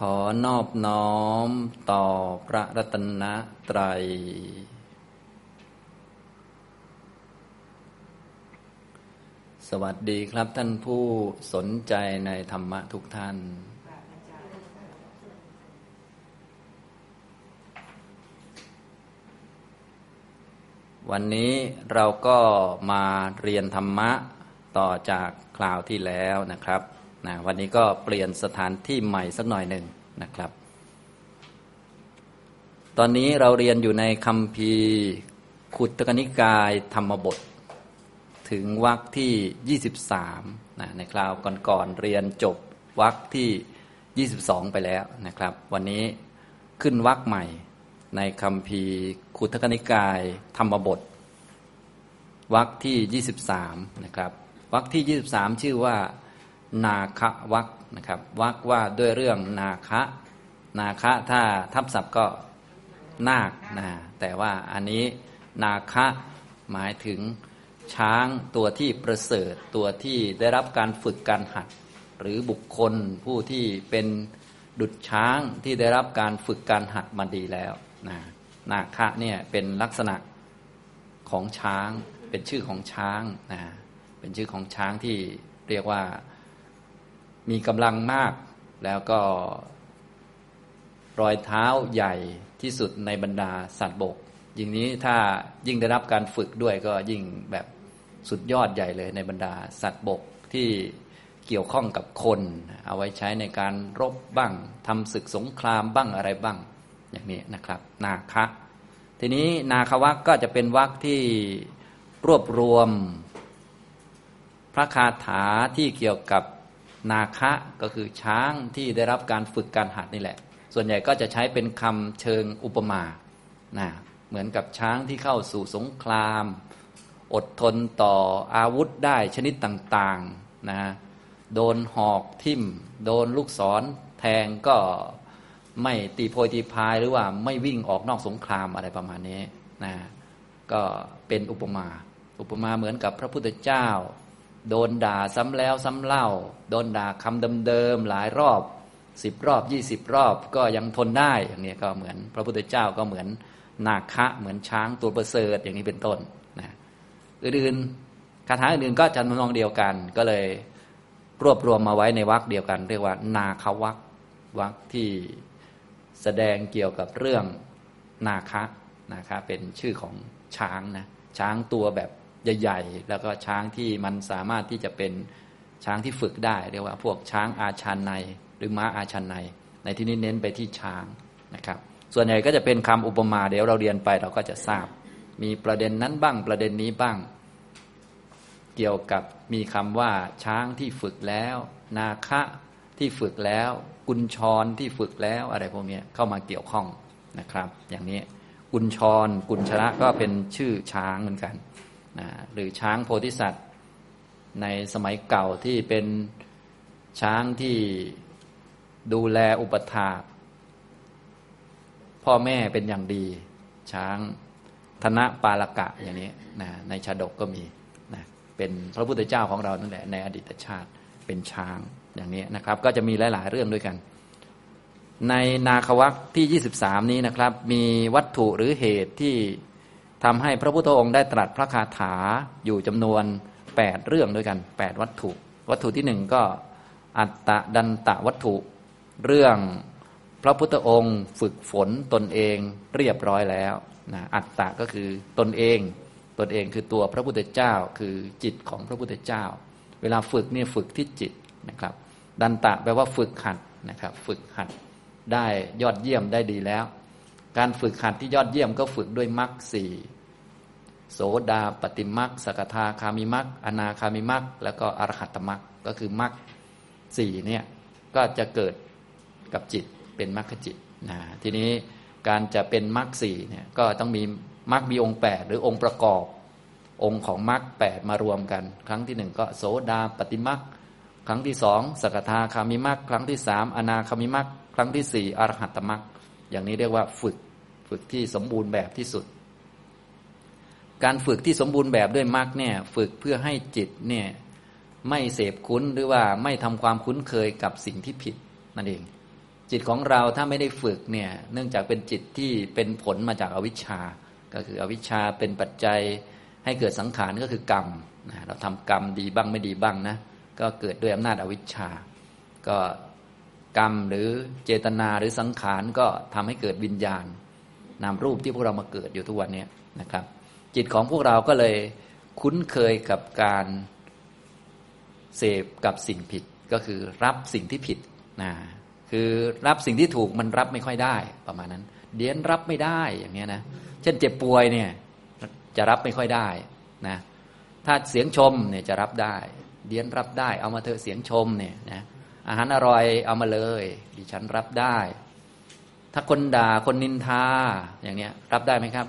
ขอนอบน้อมต่อพระรัตนตรัย สวัสดีครับท่านผู้สนใจในธรรมะทุกท่าน วันนี้เราก็มาเรียนธรรมะต่อจากคราวที่แล้วนะครับ นะวันนี้ก็เปลี่ยนสถานที่ใหม่สักหน่อยหนึ่งนะครับ ตอนนี้เราเรียนอยู่ในคำพีขุตกนิกายธรรมบท ถึงวรรคที่ 23นะในคราวก่อนๆเรียนจบวรรคที่ 22 ไปแล้วนะครับ วันนี้ขึ้นวรรคใหม่ในคำพีขุตกนิกายธรรมบทวรรคที่ 23 นะครับวรรคที่ 23 ชื่อว่า นาคะวักนะครับวักว่าด้วยเรื่องนาคะนาคะถ้าทับศัพท์ก็นาคนะแต่ว่าอันนี้นาคะหมายถึงช้างตัวที่ประเสริฐตัวที่ได้รับการฝึกการหัด หรือบุคคลผู้ที่เป็นดุจช้างที่ได้รับการฝึกการหัดมาดีแล้วนะนาคะเนี่ยเป็นลักษณะของช้าง เป็นชื่อของช้างนะเป็นชื่อของช้างที่เรียกว่า มีกำลังมาก แล้วก็รอยเท้าใหญ่ที่สุดในบรรดาสัตว์บก ยิ่งนี้ถ้ายิ่งได้รับการฝึกด้วยก็ยิ่งแบบสุดยอดใหญ่เลยในบรรดาสัตว์บกที่เกี่ยวข้องกับคน เอาไว้ใช้ในการรบบ้างทำศึกสงครามบ้างอะไรบ้าง อย่างนี้นะครับ นาคะ ทีนี้นาควักก็จะเป็นวักที่รวบรวม พระคาถาที่เกี่ยวกับ นาคะก็คือช้างที่ได้รับการฝึกการหัดนี่แหละ ส่วนใหญ่ก็จะใช้เป็นคำเชิงอุปมานะเหมือนกับช้างที่เข้าสู่สงคราม อดทนต่ออาวุธได้ชนิดต่างๆนะโดนหอกทิ่ม โดนลูกศรแทงก็ไม่ตีโพยตีพายหรือว่าไม่วิ่งออกนอกสงครามอะไรประมาณนี้นะก็เป็นอุปมา อุปมาเหมือนกับพระพุทธเจ้า โดนด่าซ้ำแล้วซ้ำเล่า โดนด่าคำเดิมๆหลายรอบสิบรอบยี่สิบรอบก็ยังทนได้อย่างนี้ก็เหมือน พระพุทธเจ้าก็เหมือนนาคะเหมือนช้างตัวประเสริฐอย่างนี้เป็นต้นนะอื่นๆคาถาอื่นๆก็จะนองเดียวกันก็เลยรวบรวมมาไว้ในวรรคเดียวกัน เรียกว่านาควักวรรคที่แสดงเกี่ยวกับเรื่องนาคะนาคะเป็นชื่อของช้างนะช้างตัวแบบ ใหญ่ๆ แล้วก็ช้างที่มันสามารถที่จะเป็นช้างที่ฝึกได้ เรียกว่าพวกช้างอาชันในหรือม้าอาชันใน ในที่นี้เน้นไปที่ช้างนะครับ ส่วนใหญ่ก็จะเป็นคำอุปมาเดี๋ยวเราเรียนไปเราก็จะทราบ มีประเด็นนั้นบ้างประเด็นนี้บ้าง เกี่ยวกับมีคำว่าช้างที่ฝึกแล้ว นาคะที่ฝึกแล้ว กุญชรที่ฝึกแล้วอะไรพวกนี้เข้ามาเกี่ยวข้องนะครับ อย่างนี้กุญชรกุญชระก็เป็นชื่อช้างเหมือนกัน นะหรือช้างโพธิสัตว์ ในสมัยเก่าที่เป็นช้างที่ดูแลอุปถาพ่อแม่เป็นอย่างดี ช้างธนปาลกะอย่างนี้นะในชาดกก็มีนะเป็นพระพุทธเจ้าของเรานั่นแหละในอดีตชาติเป็นช้างอย่างนี้นะครับ ก็จะมีหลาย ๆ เรื่องด้วยกัน ในนาควักที่ 23 นี้นะครับ มีวัตถุหรือเหตุที่ ทำให้พระพุทธองค์ได้ตรัสพระคาถาอยู่จำนวน 8 เรื่องด้วยกัน 8 วัตถุ วัตถุที่หนึ่งก็อัตตะดันตะวัตถุ เรื่องพระพุทธองค์ฝึกฝนตนเองเรียบร้อยแล้วนะอัตตะก็คือตนเอง ตนเองคือตัวพระพุทธเจ้าคือจิตของพระพุทธเจ้า เวลาฝึกเนี่ยฝึกที่จิตนะครับ ดันตะแปลว่าฝึกหัดนะครับ ฝึกหัดได้ยอดเยี่ยมได้ดีแล้ว การฝึกหัดที่ยอดเยี่ยมก็ฝึกด้วยมรรคสี่ โสดาปฏิมักสกทาคามิมักอนาคามิมักแล้วก็อรหัตมักก็คือมักสี่เนี่ยก็จะเกิดกับจิตเป็นมรรคจิตนะทีนี้การจะเป็นมรรคสี่เนี่ยก็ต้องมีมรรคมีองค์แปดหรือองค์ประกอบ องค์ของมรรคแปดมารวมกัน ครั้งที่หนึ่งก็โสดาปฏิมักครั้งที่สองสกทาคามิมักครั้งที่สามอนาคามิมักครั้งที่สี่อรหัตมักอย่างนี้เรียกว่าฝึกฝึกที่สมบูรณ์แบบที่สุด การฝึกที่สมบูรณ์แบบด้วยมรรคเนี่ยฝึกเพื่อให้จิตเนี่ยไม่เสพคุ้นหรือว่าไม่ทำความคุ้นเคยกับสิ่งที่ผิดนั่นเอง จิตของเราถ้าไม่ได้ฝึกเนี่ยเนื่องจากเป็นจิตที่เป็นผลมาจากอวิชชา ก็คืออวิชชาเป็นปัจจัยให้เกิดสังขารก็คือกรรมนะเราทำกรรมดีบ้างไม่ดีบ้างนะก็เกิดด้วยอำนาจอวิชชา ก็กรรมหรือเจตนาหรือสังขารก็ทำให้เกิดวิญญาณนามรูปที่พวกเรามาเกิดอยู่ทุกวันนี้นะครับ จิตของพวกเราก็เลยคุ้นเคยกับการเสพกับสิ่งผิดก็คือรับสิ่งที่ผิดนะคือรับสิ่งที่ถูกมันรับไม่ค่อยได้ประมาณนั้น เดียนรับไม่ได้อย่างเงี้ยนะเช่นเจ็บป่วยเนี่ยจะรับไม่ค่อยได้นะถ้าเสียงชมเนี่ยจะรับได้เดียนรับได้ เอามาเถอะเสียงชมเนี่ยนะอาหารอร่อยเอามาเลย ดิฉันรับได้ ถ้าคนด่าคนนินทาอย่างเนี้ย รับได้ไหมครับ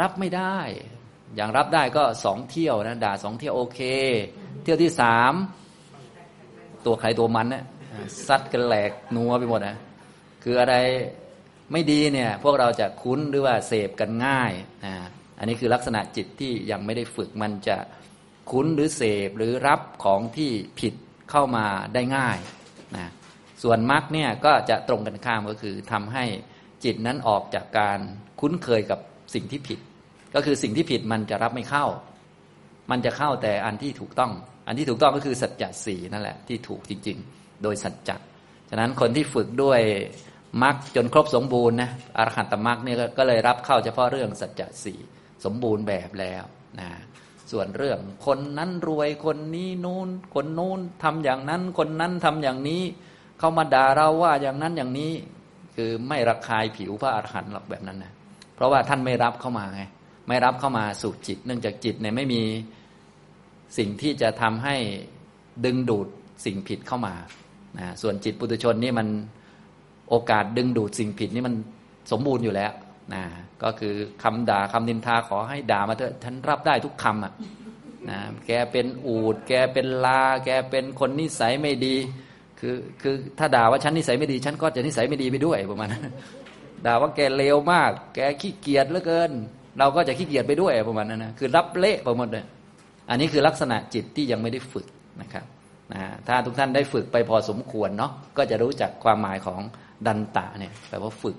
รับไม่ได้ อย่างรับได้ก็สองเที่ยวนะด่าสองเที่ยวโอเค เที่ยวที่สามตัวใครตัวมันเนี่ยซัดกันแหลกนัวไปหมดนะคืออะไรไม่ดีเนี่ยพวกเราจะคุ้นหรือว่าเสพกันง่ายนะอันนี้คือลักษณะจิตที่ยังไม่ได้ฝึกมันจะคุ้นหรือเสพหรือรับของที่ผิดเข้ามาได้ง่ายนะส่วนมรรคเนี่ยก็จะตรงกันข้ามก็คือทำให้จิตนั้นออกจากการคุ้นเคยกับ สิ่งที่ผิด ก็คือสิ่งที่ผิดมันจะรับไม่เข้า มันจะเข้าแต่อันที่ถูกต้อง อันที่ถูกต้องก็คือสัจจะสี่นั่นแหละที่ถูกจริง ๆ โดยสัจจะฉะนั้นคนที่ฝึกด้วยมรรคจนครบสมบูรณ์นะอรหันตมรรคเนี่ยก็เลยรับเข้าเฉพาะเรื่องสัจจะสี่สมบูรณ์แบบแล้วนะส่วนเรื่องคนนั้นรวยคนนี้นู้นคนนู้นทำอย่างนั้น คนนั้นทำอย่างนี้ เข้ามาด่าเราว่าอย่างนั้นอย่างนี้ คือไม่ระคายผิวพระอรหันต์หรอกแบบนั้นนะ เพราะว่าท่านไม่รับเข้ามาไงไม่รับเข้ามาสู่จิต เนื่องจากจิตเนี่ยไม่มีสิ่งที่จะทำให้ดึงดูดสิ่งผิดเข้ามานะส่วนจิตปุถุชนนี่มันโอกาสดึงดูดสิ่งผิดนี่มันสมบูรณ์อยู่แล้วนะก็คือคำด่าคำนินทาขอให้ด่ามาเถอะฉันรับได้ทุกคำอะนะแกเป็นอูด แกเป็นลา แกเป็นคนนิสัยไม่ดี คือคือถ้าด่าว่าฉันนิสัยไม่ดี ฉันก็จะนิสัยไม่ดีไปด้วยประมาณนั้น ด่าว่าแกเลวมาก แกขี้เกียจเหลือเกิน เราก็จะขี้เกียจไปด้วยประมาณนั้นนะคือรับเละไปหมดเลยอันนี้คือลักษณะจิตที่ยังไม่ได้ฝึกนะครับนะถ้าทุกท่านได้ฝึกไปพอสมควรเนาะก็จะรู้จักความหมายของดันตะเนี่ยแปลว่าฝึก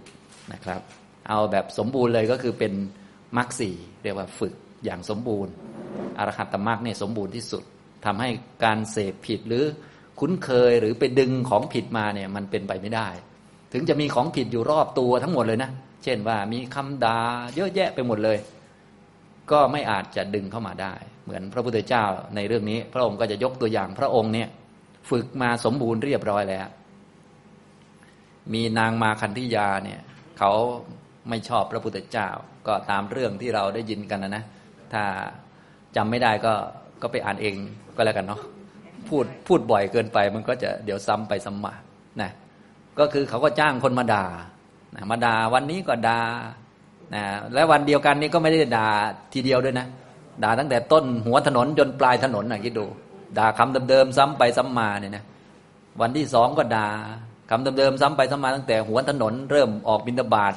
นะครับ เอาแบบสมบูรณ์เลยก็คือเป็นมรรคสี่เรียกว่าฝึกอย่างสมบูรณ์อรหัตตมรรคเนี่ยสมบูรณ์ที่สุดทำให้การเสพผิดหรือคุ้นเคยหรือไปดึงของผิดมาเนี่ยมันเป็นไปไม่ได้ ถึงจะมีของผิดอยู่รอบตัวทั้งหมดเลยนะ เช่นว่ามีคำด่าเยอะแยะไปหมดเลย ก็ไม่อาจจะดึงเข้ามาได้ เหมือนพระพุทธเจ้าในเรื่องนี้ พระองค์ก็จะยกตัวอย่างพระองค์เนี่ย ฝึกมาสมบูรณ์เรียบร้อยแล้ว มีนางมาคันธิยาเนี่ยเขาไม่ชอบพระพุทธเจ้า ก็ตามเรื่องที่เราได้ยินกันนะนะถ้าจำไม่ได้ก็ก็ไปอ่านเองก็แล้วกันเนาะพูดพูดบ่อยเกินไปมันก็จะเดี๋ยวซ้ำไปซ้ำมานะ ก็คือเขาก็จ้างคนมาด่ามาด่าวันนี้ก็ด่านะและวันเดียวกันนี้ก็ไม่ได้ด่าทีเดียวด้วยนะ ด่าตั้งแต่ต้นหัวถนนจนปลายถนนนะคิดดู ด่าคำเดิมๆซ้ำไปซ้ำมาเนี่ยนะวันที่สองก็ด่าคำเดิมๆซ้ำไปซ้ำมาตั้งแต่หัวถนนเริ่มออกบินตบาท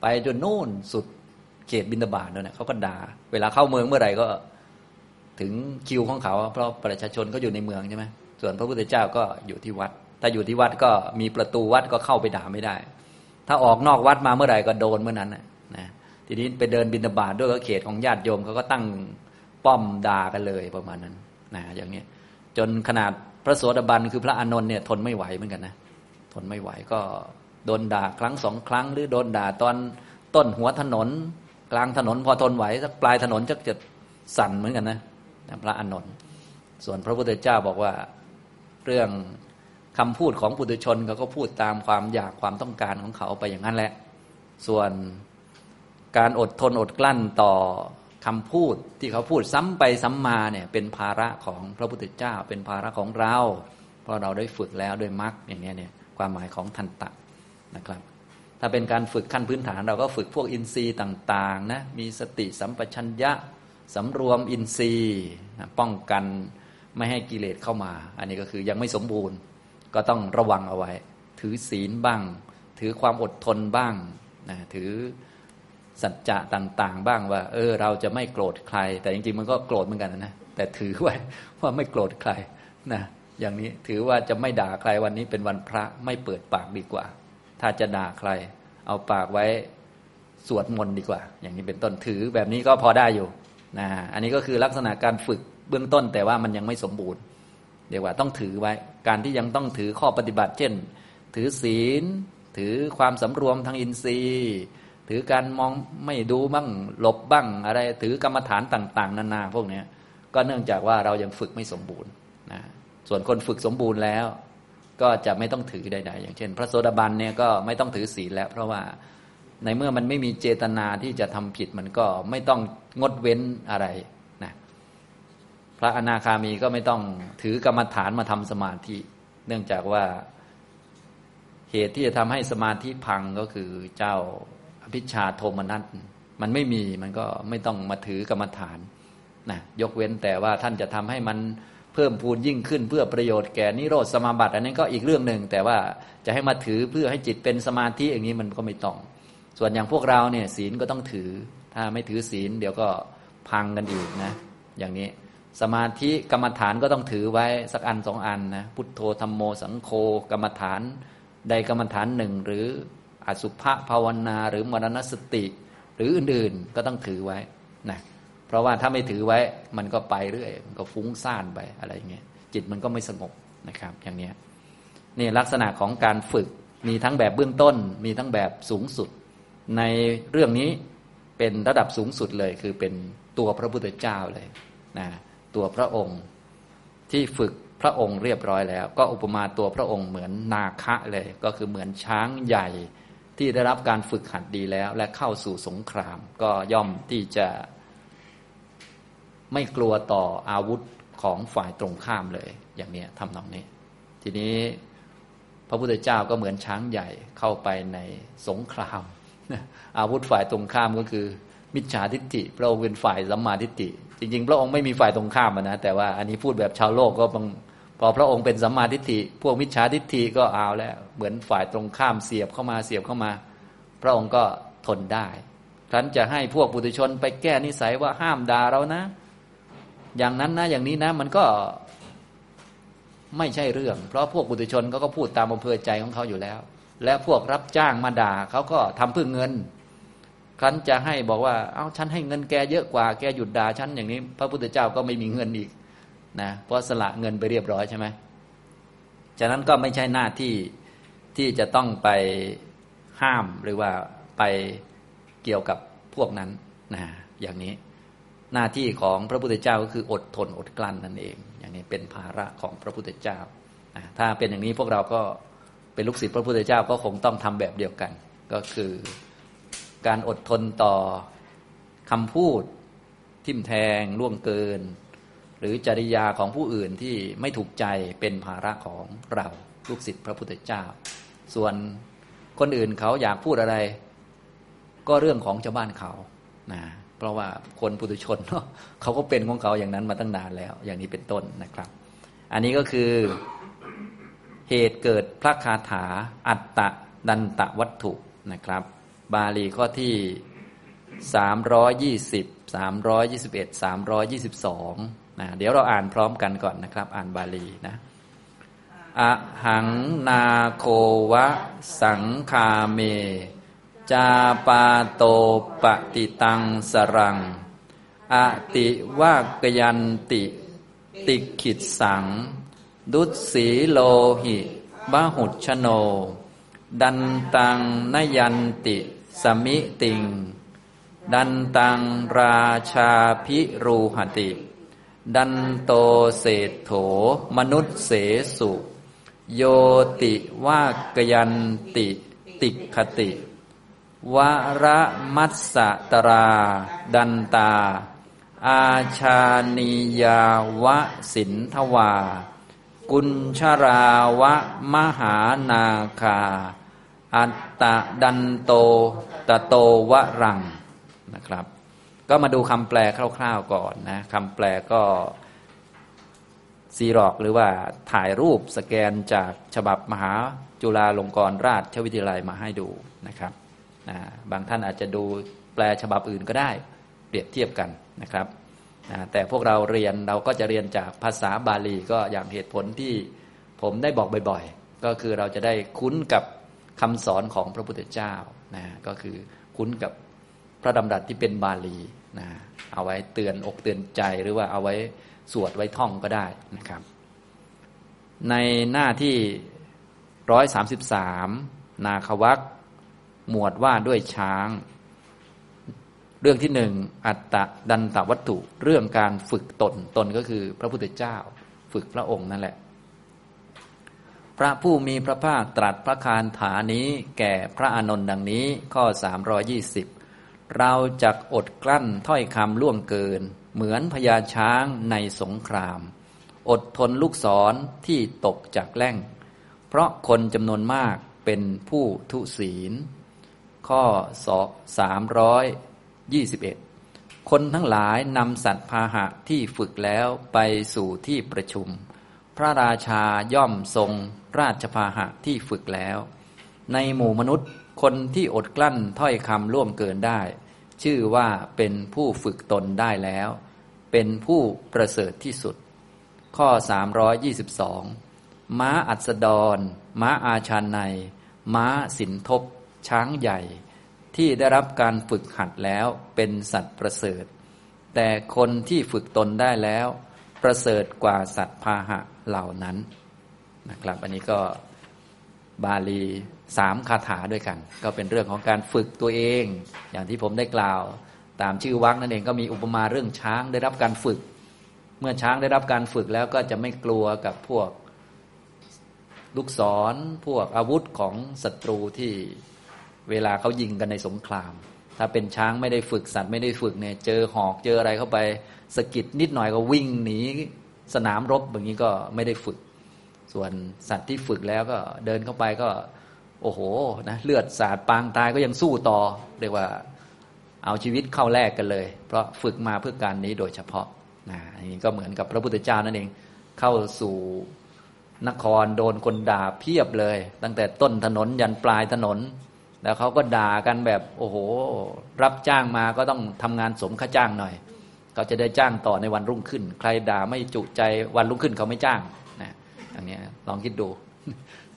ไปจนนู่นสุดเขตบินตบาทนั่นแหละเขาก็ด่า เวลาเข้าเมืองเมื่อไหร่ก็ ถึงคิวของเขา เพราะประชาชนก็อยู่ในเมืองใช่ไหมส่วนพระพุทธเจ้าก็อยู่ที่วัด ถ้าอยู่ที่วัดก็มีประตูวัดก็เข้าไปด่าไม่ได้ ถ้าออกนอกวัดมาเมื่อไหร่ก็โดนเมื่อนั้นนะทีนี้ไปเดินบินตบาทด้วยก็เขตของญาติโยมเขาก็ตั้งป้อมด่ากันเลยประมาณนั้นนะอย่างนี้จนขนาดพระโสดาบันคือพระอานนท์เนี่ยทนไม่ไหวเหมือนกันนะทนไม่ไหวก็โดนด่าครั้งสองครั้ง หรือโดนด่าตอนต้นหัวถนน กลางถนนพอทนไหวสักปลายถนนจะจะสั่นเหมือนกันนะพระอานนท์ส่วนพระพุทธเจ้าบอกว่าเรื่อง คำพูดของปุถุชนเขาก็พูดตามความอยากความต้องการของเขาไปอย่างนั้นแหละ ส่วนการอดทนอดกลั้นต่อคำพูดที่เขาพูดซ้ำไปซ้ำมาเนี่ยเป็นภาระของพระพุทธเจ้า เป็นภาระของเรา เพราะเราได้ฝึกแล้วด้วยมรรคอย่างนี้เนี่ยความหมายของทันตะนะครับ ถ้าเป็นการฝึกขั้นพื้นฐานเราก็ฝึกพวกอินทรีย์ต่างๆนะมีสติสัมปชัญญะสำรวมอินทรีย์ป้องกันไม่ให้กิเลสเข้ามา อันนี้ก็คือยังไม่สมบูรณ์ ก็ต้องระวังเอาไว้ ถือศีลบ้าง ถือความอดทนบ้างนะถือสัจจะต่าง ๆ บ้างว่า เออ เราจะไม่โกรธใคร แต่จริงๆมันก็โกรธเหมือนกันนะแต่ถือไว้ว่าไม่โกรธใครนะอย่างนี้ถือว่าจะไม่ด่าใครวันนี้เป็นวันพระไม่เปิดปากดีกว่า ถ้าจะด่าใคร เอาปากไว้สวดมนต์ดีกว่า อย่างนี้เป็นต้นถือแบบนี้ก็พอได้อยู่นะอันนี้ก็คือลักษณะการฝึกเบื้องต้นแต่ว่ามันยังไม่สมบูรณ์ เรียกว่าต้องถือไว้ การที่ยังต้องถือข้อปฏิบัติ เช่น ถือศีล ถือความสำรวมทางอินทรีย์ ถือการมองไม่ดูบ้างหลบบ้างอะไร ถือกรรมฐานต่าง ๆ นานาพวกนี้ก็เนื่องจากว่าเรายังฝึกไม่สมบูรณ์นะส่วนคนฝึกสมบูรณ์แล้ว ก็จะไม่ต้องถือใดๆอย่างเช่น พระโสดาบันเนี่ยก็ไม่ต้องถือศีลแล้ว เพราะว่าในเมื่อมันไม่มีเจตนาที่จะทำผิดมันก็ไม่ต้องงดเว้นอะไร พระอนาคามีก็ไม่ต้องถือกรรมฐานมาทำสมาธิ เนื่องจากว่าเหตุที่จะทำให้สมาธิพังก็คือเจ้าอภิชาโทมนัสมันไม่มีมันก็ไม่ต้องมาถือกรรมฐานนะยกเว้นแต่ว่าท่านจะทำให้มันเพิ่มพูนยิ่งขึ้นเพื่อประโยชน์แก่นิโรธสมาบัติ อันนี้ก็อีกเรื่องหนึ่ง แต่ว่าจะให้มาถือเพื่อให้จิตเป็นสมาธิอย่างนี้มันก็ไม่ต้อง ส่วนอย่างพวกเราเนี่ยศีลก็ต้องถือ ถ้าไม่ถือศีลเดี๋ยวก็พังกันอีกนะ อย่างนี้ สมาธิกรรมฐานก็ต้องถือไว้สักอันสองอันนะพุทโธธรรมโมสังโฆกรรมฐานใดกรรมฐานหนึ่ง หรืออสุภภาวนาหรือมรณสติ หรืออื่นๆก็ต้องถือไว้นะเพราะว่าถ้าไม่ถือไว้มันก็ไปเรื่อยมันก็ฟุ้งซ่านไปอะไรเงี้ยจิตมันก็ไม่สงบนะครับอย่างนี้นี่ลักษณะของการฝึกมีทั้งแบบเบื้องต้น มีทั้งแบบสูงสุด ในเรื่องนี้เป็นระดับสูงสุดเลย คือเป็นตัวพระพุทธเจ้าเลยนะ ตัวพระองค์ ที่ฝึกพระองค์เรียบร้อยแล้ว ก็อุปมาตัวพระองค์เหมือนนาคะเลย ก็คือเหมือนช้างใหญ่ที่ได้รับการฝึกหัดดีแล้ว และเข้าสู่สงคราม ก็ย่อมที่จะไม่กลัวต่ออาวุธของฝ่ายตรงข้ามเลย อย่างนี้ทำนองนี้ ทีนี้พระพุทธเจ้าก็เหมือนช้างใหญ่เข้าไปในสงคราม อาวุธฝ่ายตรงข้ามก็คือ มิจฉาทิฏฐิพระองค์เป็นฝ่ายสัมมาทิฏฐิ จริง ๆ พระองค์ไม่มีฝ่ายตรงข้ามนะแต่ว่าอันนี้พูดแบบชาวโลกก็พอพระองค์เป็นสัมมาทิฏฐิ พวกมิจฉาทิฏฐิก็เอาแล้ว เหมือนฝ่ายตรงข้ามเสียบเข้ามาเสียบเข้ามา พระองค์ก็ทนได้ท่านจะให้พวกปุถุชนไปแก้นิสัยว่าห้ามด่าเรานะ อย่างนั้นนะอย่างนี้นะ มันก็ไม่ใช่เรื่อง เพราะพวกบุตรชนเขาก็พูดตามอำเภอใจของเขาอยู่แล้ว และพวกรับจ้างมาด่าเขาก็ทำเพื่อเงิน ครั้นจะให้บอกว่า เอา้าฉันให้เงินแกเยอะกว่าแกหยุดด่าฉันอย่างนี้ พระพุทธเจ้าก็ไม่มีเงินอีกนะเพราะสละเงินไปเรียบร้อยใช่ไหมฉะนั้นก็ไม่ใช่หน้าที่ที่จะต้องไปห้ามหรือว่าไปเกี่ยวกับพวกนั้นนะอย่างนี้หน้าที่ของพระพุทธเจ้าก็คืออดทนอดกลั้นนั่นเอง อย่างนี้เป็นภาระของพระพุทธเจ้า ถ้าเป็นอย่างนี้พวกเราก็เป็นลูกศิษย์พระพุทธเจ้าก็คงต้องทำแบบเดียวกัน ก็คือ การอดทนต่อคำพูดทิมแทงล่วงเกิน หรือจริยาของผู้อื่นที่ไม่ถูกใจเป็นภาระของเราลูกศิษย์พระพุทธเจ้า ส่วนคนอื่นเขาอยากพูดอะไร ก็เรื่องของชาวบ้านเขานะเพราะว่าคนปุถุชนเนาะเขาก็เป็นของเขาอย่างนั้นมาตั้งนานแล้ว อย่างนี้เป็นต้นนะครับ อันนี้ก็คือเหตุเกิดพระคาถาอัตตะดันตะวัตถุนะครับ บาลีข้อที่สามร้อยยี่สิบสามร้อยยี่สิบเอ็ดสามร้อยยี่สิบสองนะเดี๋ยวเราอ่านพร้อมกันก่อนนะครับ อ่านบาลีนะอะหังนาโควะ สังคาเม จาปาโตปฏิตังสรัง อติวากยันติ ติขิดสัง ดุสีโลหิบาหุชโน ดันตังนยันติ สมิติง ดันตังราชาพิรูหติ ดันโตเศธโถมนุษเสสุ โยติวากยันติติคติวระมัสสตรา ดันตา อาชานียาวสินทวา กุญชราวะมหานาคา อัตตะดันโตตะโตวะรังนะครับ ก็มาดูคำแปลคร่าวๆก่อนนะคำแปลก็ซีรอกหรือว่าถ่ายรูปสแกนจากฉบับมหาจุฬาลงกรณราชวิทยาลัยมาให้ดูนะครับบางท่านอาจจะดูแปลฉบับอื่นก็ได้ เปรียบเทียบกันนะครับนะแต่พวกเราเรียนเราก็จะเรียนจากภาษาบาลีก็อย่างเหตุผลที่ผมได้บอกบ่อย ๆ ก็คือเราจะได้คุ้นกับ คำสอนของพระพุทธเจ้านะก็คือคุ้นกับพระดำรัสที่เป็นบาลีนะเอาไว้เตือนอกเตือนใจหรือว่าเอาไว้สวดไว้ท่องก็ได้นะครับ ในหน้าที่ร้อยสามสิบสามนาควักหมวดว่าด้วยช้าง เรื่องที่หนึ่งอัตตะดันตวัตถุ เรื่องการฝึกตนตนก็คือพระพุทธเจ้า ฝึกพระองค์นั่นแหละ พระผู้มีพระภาคตรัสพระคารถานี้แก่พระอานนท์ดังนี้ข้อ 320 เราจะอดกลั้นถ้อยคำล่วงเกิน เหมือนพญาช้างในสงคราม อดทนลูกศรที่ตกจากแล่ง เพราะคนจำนวนมากเป็นผู้ทุศีล ข้อ321 คนทั้งหลายนำสัตว์พาหะที่ฝึกแล้วไปสู่ที่ประชุม ระราชาย่อมทรงราชพาหะที่ฝึกแล้ว ในหมู่มนุษย์คนที่อดกลั้นถ้อยคำล่วงเกินได้ ชื่อว่าเป็นผู้ฝึกตนได้แล้ว เป็นผู้ประเสริฐที่สุด ข้อ 322 ม้าอัสดร ม้าอาชานในม้าสินทบ ช้างใหญ่ ที่ได้รับการฝึกหัดแล้วเป็นสัตว์ประเสริฐ แต่คนที่ฝึกตนได้แล้ว ประเสริฐกว่าสัตว์พาหะ เหล่านั้นนะครับ อันนี้ก็บาลีสามคาถาด้วยกัน ก็เป็นเรื่องของการฝึกตัวเอง อย่างที่ผมได้กล่าว ตามชื่อวักนั่นเองก็มีอุปมาเรื่องช้างได้รับการฝึก เมื่อช้างได้รับการฝึกแล้วก็จะไม่กลัวกับพวกลูกศรพวกอาวุธของศัตรูที่เวลาเขายิงกันในสงคราม ถ้าเป็นช้างไม่ได้ฝึกสัตว์ไม่ได้ฝึกเนี่ยเจอหอกเจออะไรเข้าไปสะกิดนิดหน่อยก็วิ่งหนี สนามรบแบบนี้ก็ไม่ได้ฝึก ส่วนสัตว์ที่ฝึกแล้วก็เดินเข้าไปก็ โอ้โหนะเลือดสาดปางตายก็ยังสู้ต่อ เรียกว่าเอาชีวิตเข้าแลกกันเลย เพราะฝึกมาเพื่อการนี้โดยเฉพาะนะนี่ก็เหมือนกับพระพุทธเจ้านั่นเองเข้าสู่นครโดนคนด่าเพียบเลย ตั้งแต่ต้นถนนยันปลายถนน แล้วเขาก็ด่ากันแบบโอ้โห รับจ้างมาก็ต้องทำงานสมค่าจ้างหน่อย เขาจะได้จ้างต่อในวันรุ่งขึ้น ใครด่าไม่จุใจวันรุ่งขึ้นเขาไม่จ้างนะอย่างนี้ลองคิดดู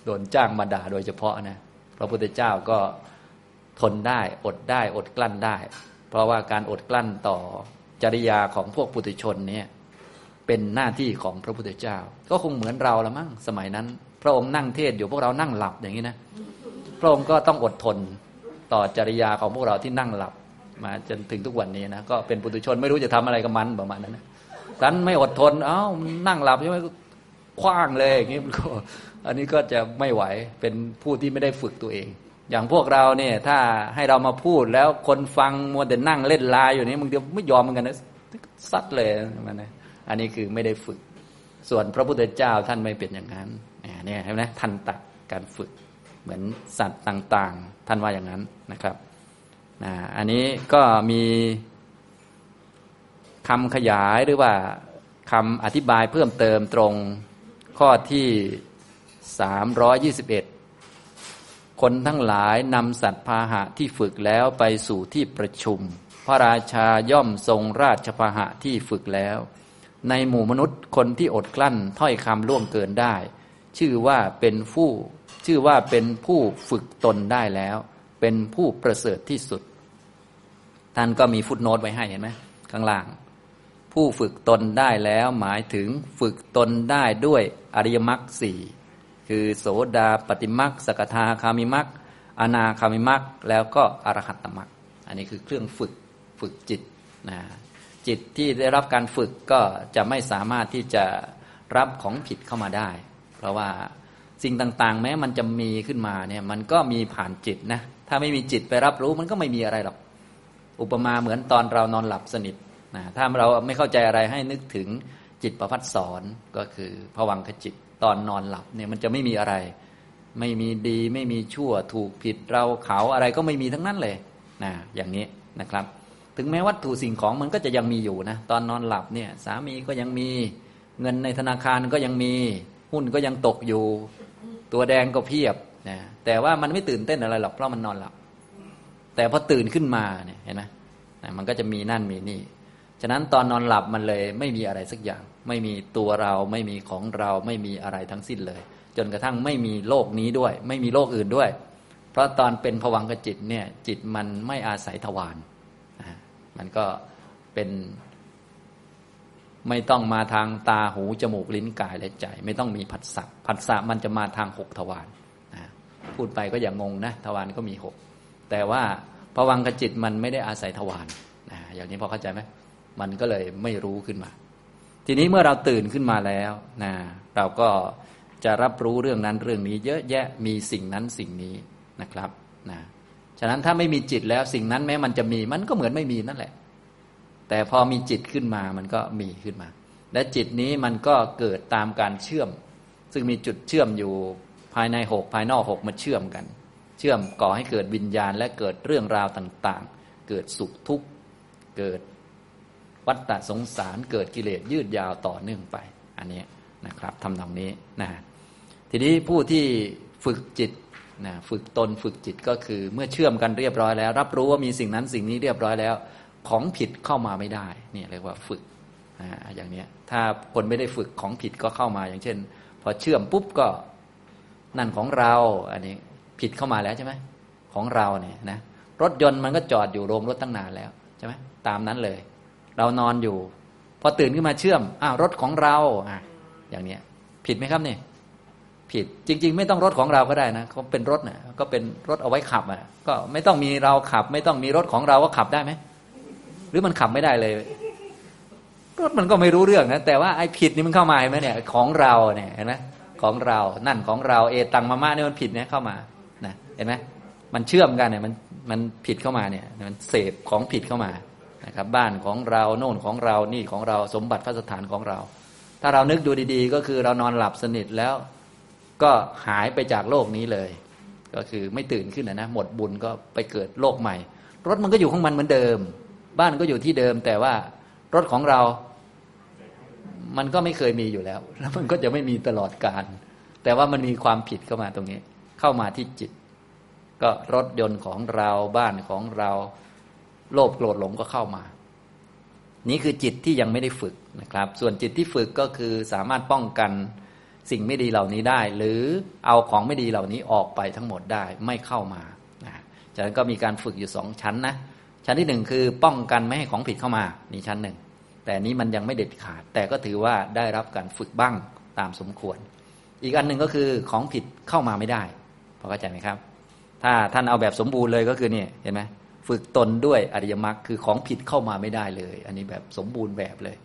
โดนจ้างมาด่าโดยเฉพาะนะพระพุทธเจ้าก็ทนได้อดได้อดกลั้นได้ เพราะว่าการอดกลั้นต่อจริยาของพวกปุถุชนเนี่ยเป็นหน้าที่ของพระพุทธเจ้า ก็คงเหมือนเราละมั้งสมัยนั้น พระองค์นั่งเทศอยู่พวกเรานั่งหลับอย่างนี้นะพระองค์ก็ต้องอดทนต่อจริยาของพวกเราที่นั่งหลับ มาจนถึงทุกวันนี้นะก็เป็นปุถุชนไม่รู้จะทำอะไรกับมันประมาณนั้นนะดันไม่อดทน เอ้านั่งหลับใช่ไหมคว้างเลยอย่างนี้มันก็อันนี้ก็จะไม่ไหวเป็นผู้ที่ไม่ได้ฝึกตัวเอง อย่างพวกเราเนี่ยถ้าให้เรามาพูดแล้วคนฟังมัวแต่นั่งเล่นลายอยู่นี้มึงเดียวไม่ยอมเหมือนกันนะซัดเลยมันนะอันนี้คือไม่ได้ฝึก ส่วนพระพุทธเจ้าท่านไม่เป็นอย่างนั้นเนี่ยเห็นไหมท่านตัดการฝึกเหมือนสัตว์ต่าง ๆ ท่านว่าอย่างนั้นนะครับ นะอันนี้ก็มีคำขยายหรือว่าคำอธิบายเพิ่มเติมตรงข้อที่สามร้อยยี่สิบเอ็ดคนทั้งหลายนำสัตว์พาหะที่ฝึกแล้วไปสู่ที่ประชุม พระราชาย่อมทรงราชพาหะที่ฝึกแล้ว ในหมู่มนุษย์คนที่อดกลั้นถ้อยคำล่วงเกินได้ ชื่อว่าเป็นผู้ ชื่อว่าเป็นผู้ฝึกตนได้แล้ว เป็นผู้ประเสริฐที่สุด ท่านก็มีฟุตโนตไว้ให้เห็นไหมข้างล่าง ผู้ฝึกตนได้แล้วหมายถึงฝึกตนได้ด้วยอริยมรรคสี่คือโสดาปฏิมรรคสกทาคามิมรรคอนาคามิมรรคแล้วก็อรหัตตมรรคอันนี้คือเครื่องฝึกฝึกจิตนะจิตที่ได้รับการฝึกก็จะไม่สามารถที่จะรับของผิดเข้ามาได้ เพราะว่าสิ่งต่างๆ แม้มันจะมีขึ้นมาเนี่ยมันก็มีผ่านจิตนะ ถ้าไม่มีจิตไปรับรู้มันก็ไม่มีอะไรหรอก อุปมาเหมือนตอนเรานอนหลับสนิทนะถ้าเราไม่เข้าใจอะไรให้นึกถึงจิตประพัดสอนก็คือผวังขจิตตอนนอนหลับเนี่ยมันจะไม่มีอะไร ไม่มีดีไม่มีชั่วถูกผิดเราเขาอะไรก็ไม่มีทั้งนั้นเลยนะอย่างนี้นะครับ ถึงแม้วัตถุสิ่งของมันก็จะยังมีอยู่นะตอนนอนหลับเนี่ยสามีก็ยังมีเงินในธนาคารก็ยังมี หุ้นก็ยังตกอยู่ ตัวแดงก็เพียบ นะแต่ว่ามันไม่ตื่นเต้นอะไรหรอกเพราะมันนอนหลับ แต่พอตื่นขึ้นมาเนี่ยเห็นไหมมันก็จะมีนั่นมีนี่ ฉะนั้นตอนนอนหลับมันเลยไม่มีอะไรสักอย่าง ไม่มีตัวเราไม่มีของเราไม่มีอะไรทั้งสิ้นเลย จนกระทั่งไม่มีโลกนี้ด้วย ไม่มีโลกอื่นด้วย เพราะตอนเป็นผวังกจิตเนี่ยจิตมันไม่อาศัยทวารมันก็เป็นไม่ต้องมาทางตาหูจมูกลิ้นกายและใจ ไม่ต้องมีผัสสะผัสสะมันจะมาทางหกทวาร พูดไปก็อย่างงงนะทวารก็มีหกแต่ว่าผวังกจิตมันไม่ได้อาศัยทวารนะอย่างนี้พอเข้าใจไหมมันก็เลยไม่รู้ขึ้นมา ทีนี้เมื่อเราตื่นขึ้นมาแล้วนะเราก็จะรับรู้เรื่องนั้นเรื่องนี้ เยอะแยะมีสิ่งนั้นสิ่งนี้นะครับนะฉะนั้นถ้าไม่มีจิตแล้วสิ่งนั้นแม้มันจะมีมันก็เหมือนไม่มีนั่นแหละ แต่พอมีจิตขึ้นมามันก็มีขึ้นมา และจิตนี้มันก็เกิดตามการเชื่อม ซึ่งมีจุดเชื่อมอยู่ ภายในหกภายนอกหกมาเชื่อมกัน เชื่อมก่อให้เกิดวิญญาณและเกิดเรื่องราวต่างๆ เกิดสุขทุกข์เกิดวัฏฏะสงสารเกิดกิเลสยืดยาวต่อเนื่องไป อันนี้นะครับทำตรงนี้นะทีนี้ผู้ที่ฝึกจิตนะฝึกตนฝึกจิตก็คือ เมื่อเชื่อมกันเรียบร้อยแล้ว รับรู้ว่ามีสิ่งนั้นสิ่งนี้เรียบร้อยแล้ว ของผิดเข้ามาไม่ได้นี่เรียกว่าฝึกนะอย่างนี้ถ้าคนไม่ได้ฝึกของผิดก็เข้ามาอย่างเช่น พอเชื่อมปุ๊บก็ นั่นของเรา อันนี้ผิดเข้ามาแล้วใช่ไหมของเราเนี่ยนะรถยนต์มันก็จอดอยู่โรงรถตั้งนานแล้วใช่ไหมตามนั้นเลย เรานอนอยู่ พอตื่นขึ้นมาเชื่อมอ้าวรถของเราอะอย่างเนี้ยผิดไหมครับเนี่ยผิดจริง ๆ ไม่ต้องรถของเราก็ได้นะเขาเป็นรถนะ่ะก็เป็นรถเอาไว้ขับอะก็ไม่ต้องมีเราขับ ไม่ต้องมีรถของเราก็ขับได้ไหมหรือมันขับไม่ได้เลย รถมันก็ไม่รู้เรื่องนะแต่ว่าไอ้ผิดนี่มันเข้ามาไหมเนี่ย ของเราเนี่ยเห็นไหม ของเรา นั่นของเราเอตังมาม่าเนี่ยมันผิดเนี่ยเข้ามานะเห็นไหมมันเชื่อมกันเนี่ยมันมันผิดเข้ามาเนี่ยมันเสพของผิดเข้ามานะครับบ้านของเราโน่นของเรานี่ของเราสมบัติพระสถานของเรา ถ้าเรานึกดูดีๆ ก็คือเรานอนหลับสนิทแล้ว ก็หายไปจากโลกนี้เลย ก็คือไม่ตื่นขึ้นนะนะหมดบุญก็ไปเกิดโลกใหม่ รถมันก็อยู่ของมันเหมือนเดิม บ้านก็อยู่ที่เดิมแต่ว่ารถของเรา มันก็ไม่เคยมีอยู่แล้ว แล้วมันก็จะไม่มีตลอดการ แต่ว่ามันมีความผิดเข้ามาตรงนี้ เข้ามาที่จิต ก็รถยนต์ของเราบ้านของเรา โลภโกรธหลงก็เข้ามา นี่คือจิตที่ยังไม่ได้ฝึกนะครับ ส่วนจิตที่ฝึกก็คือสามารถป้องกันสิ่งไม่ดีเหล่านี้ได้ หรือเอาของไม่ดีเหล่านี้ออกไปทั้งหมดได้ไม่เข้ามานะจากนั้นก็มีการฝึกอยู่สองชั้นนะชั้นที่หนึ่งคือป้องกันไม่ให้ของผิดเข้ามานี่ชั้นหนึ่ง แต่นี้มันยังไม่เด็ดขาด แต่ก็ถือว่าได้รับการฝึกบ้างตามสมควร อีกอันหนึ่งก็คือของผิดเข้ามาไม่ได้พอเข้าใจไหมครับ ถ้าท่านเอาแบบสมบูรณ์เลยก็คือนี่เห็นไหมฝึกตนด้วยอริยมรรคคือของผิดเข้ามาไม่ได้เลย อันนี้แบบสมบูรณ์แบบเลย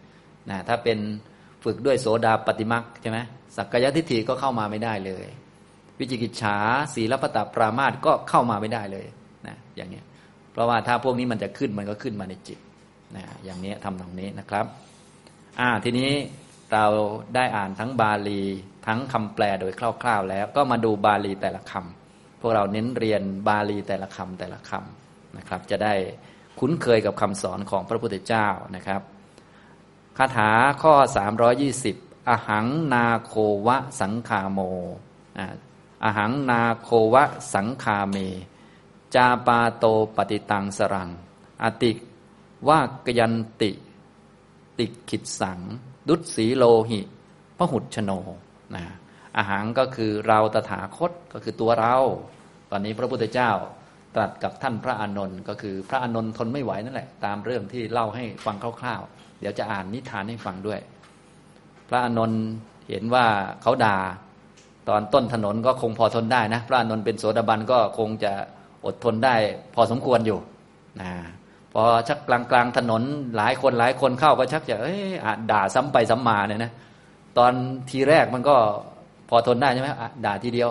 นะถ้าเป็นฝึกด้วยโสดาปฏิมรรคใช่ไหมสักกายทิฏฐิก็เข้ามาไม่ได้เลย วิจิกิจฉาศีลปตปรามาตก็เข้ามาไม่ได้เลยนะอย่างนี้เพราะว่าถ้าพวกนี้มันจะขึ้นมันก็ขึ้นมาในจิต นะอย่างนี้ทำตรงนี้นะครับอ่าทีนี้เราได้อ่านทั้งบาลีทั้งคำแปลโดยคร่าว ๆ แล้วก็มาดูบาลีแต่ละคำพวกเราเน้นเรียนบาลีแต่ละคำแต่ละคำนะครับ จะได้คุ้นเคยกับคำสอนของพระพุทธเจ้านะครับคาถาข้อ 320 อหังนาโควะสังคาโมอหังนาโควะสังคาเม จาปาโตปฏิตังสรัง อติ ว่ากยันติ ติขิดสัง ดุษสีโลหิพหุชโนนะอาหารก็คือเราตถาคตก็คือตัวเรา ตอนนี้พระพุทธเจ้าตรัสกับท่านพระอานนท์ก็คือพระอานนท์ทนไม่ไหวนั่นแหละ ตามเรื่องที่เล่าให้ฟังคร่าวๆ เดี๋ยวจะอ่านนิทานให้ฟังด้วย พระอานนท์เห็นว่าเขาด่า ตอนต้นถนนก็คงพอทนได้นะ พระอานนท์เป็นโสดาบันก็คงจะอดทนได้พอสมควรอยู่นะ พอชักกลางกลางถนนหลายคนหลายคนเข้าก็ชักจะเอ้ยด่าซ้ำไปซ้ำมาเนี่ยนะตอนทีแรกมันก็พอทนได้ใช่ไหมด่าทีเดียว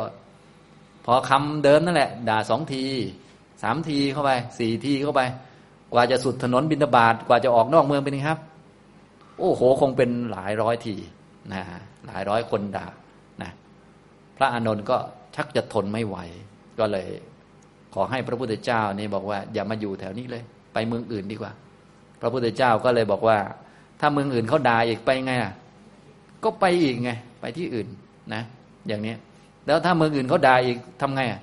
พอคำเดิมนั่นแหละ ด่าสองทีสามทีเข้าไปสี่ทีเข้าไป กว่าจะสุดถนนบินบาตกว่าจะออกนอกเมืองเป็นไงครับ โอ้โหคงเป็นหลายร้อยทีนะหลายร้อยคนด่านะพระอานนท์ก็ชักจะทนไม่ไหว ก็เลย ขอให้พระพุทธเจ้านี่บอกว่า อย่ามาอยู่แถวนี้เลย ไปเมืองอื่นดีกว่า พระพุทธเจ้าก็เลยบอกว่า ถ้าเมืองอื่นเขาด่าอีกไปไงอะก็ไปอีกไง ไปที่อื่นนะ อย่างนี้แล้วถ้าเมืองอื่นเขาด่าอีกทำไงอะ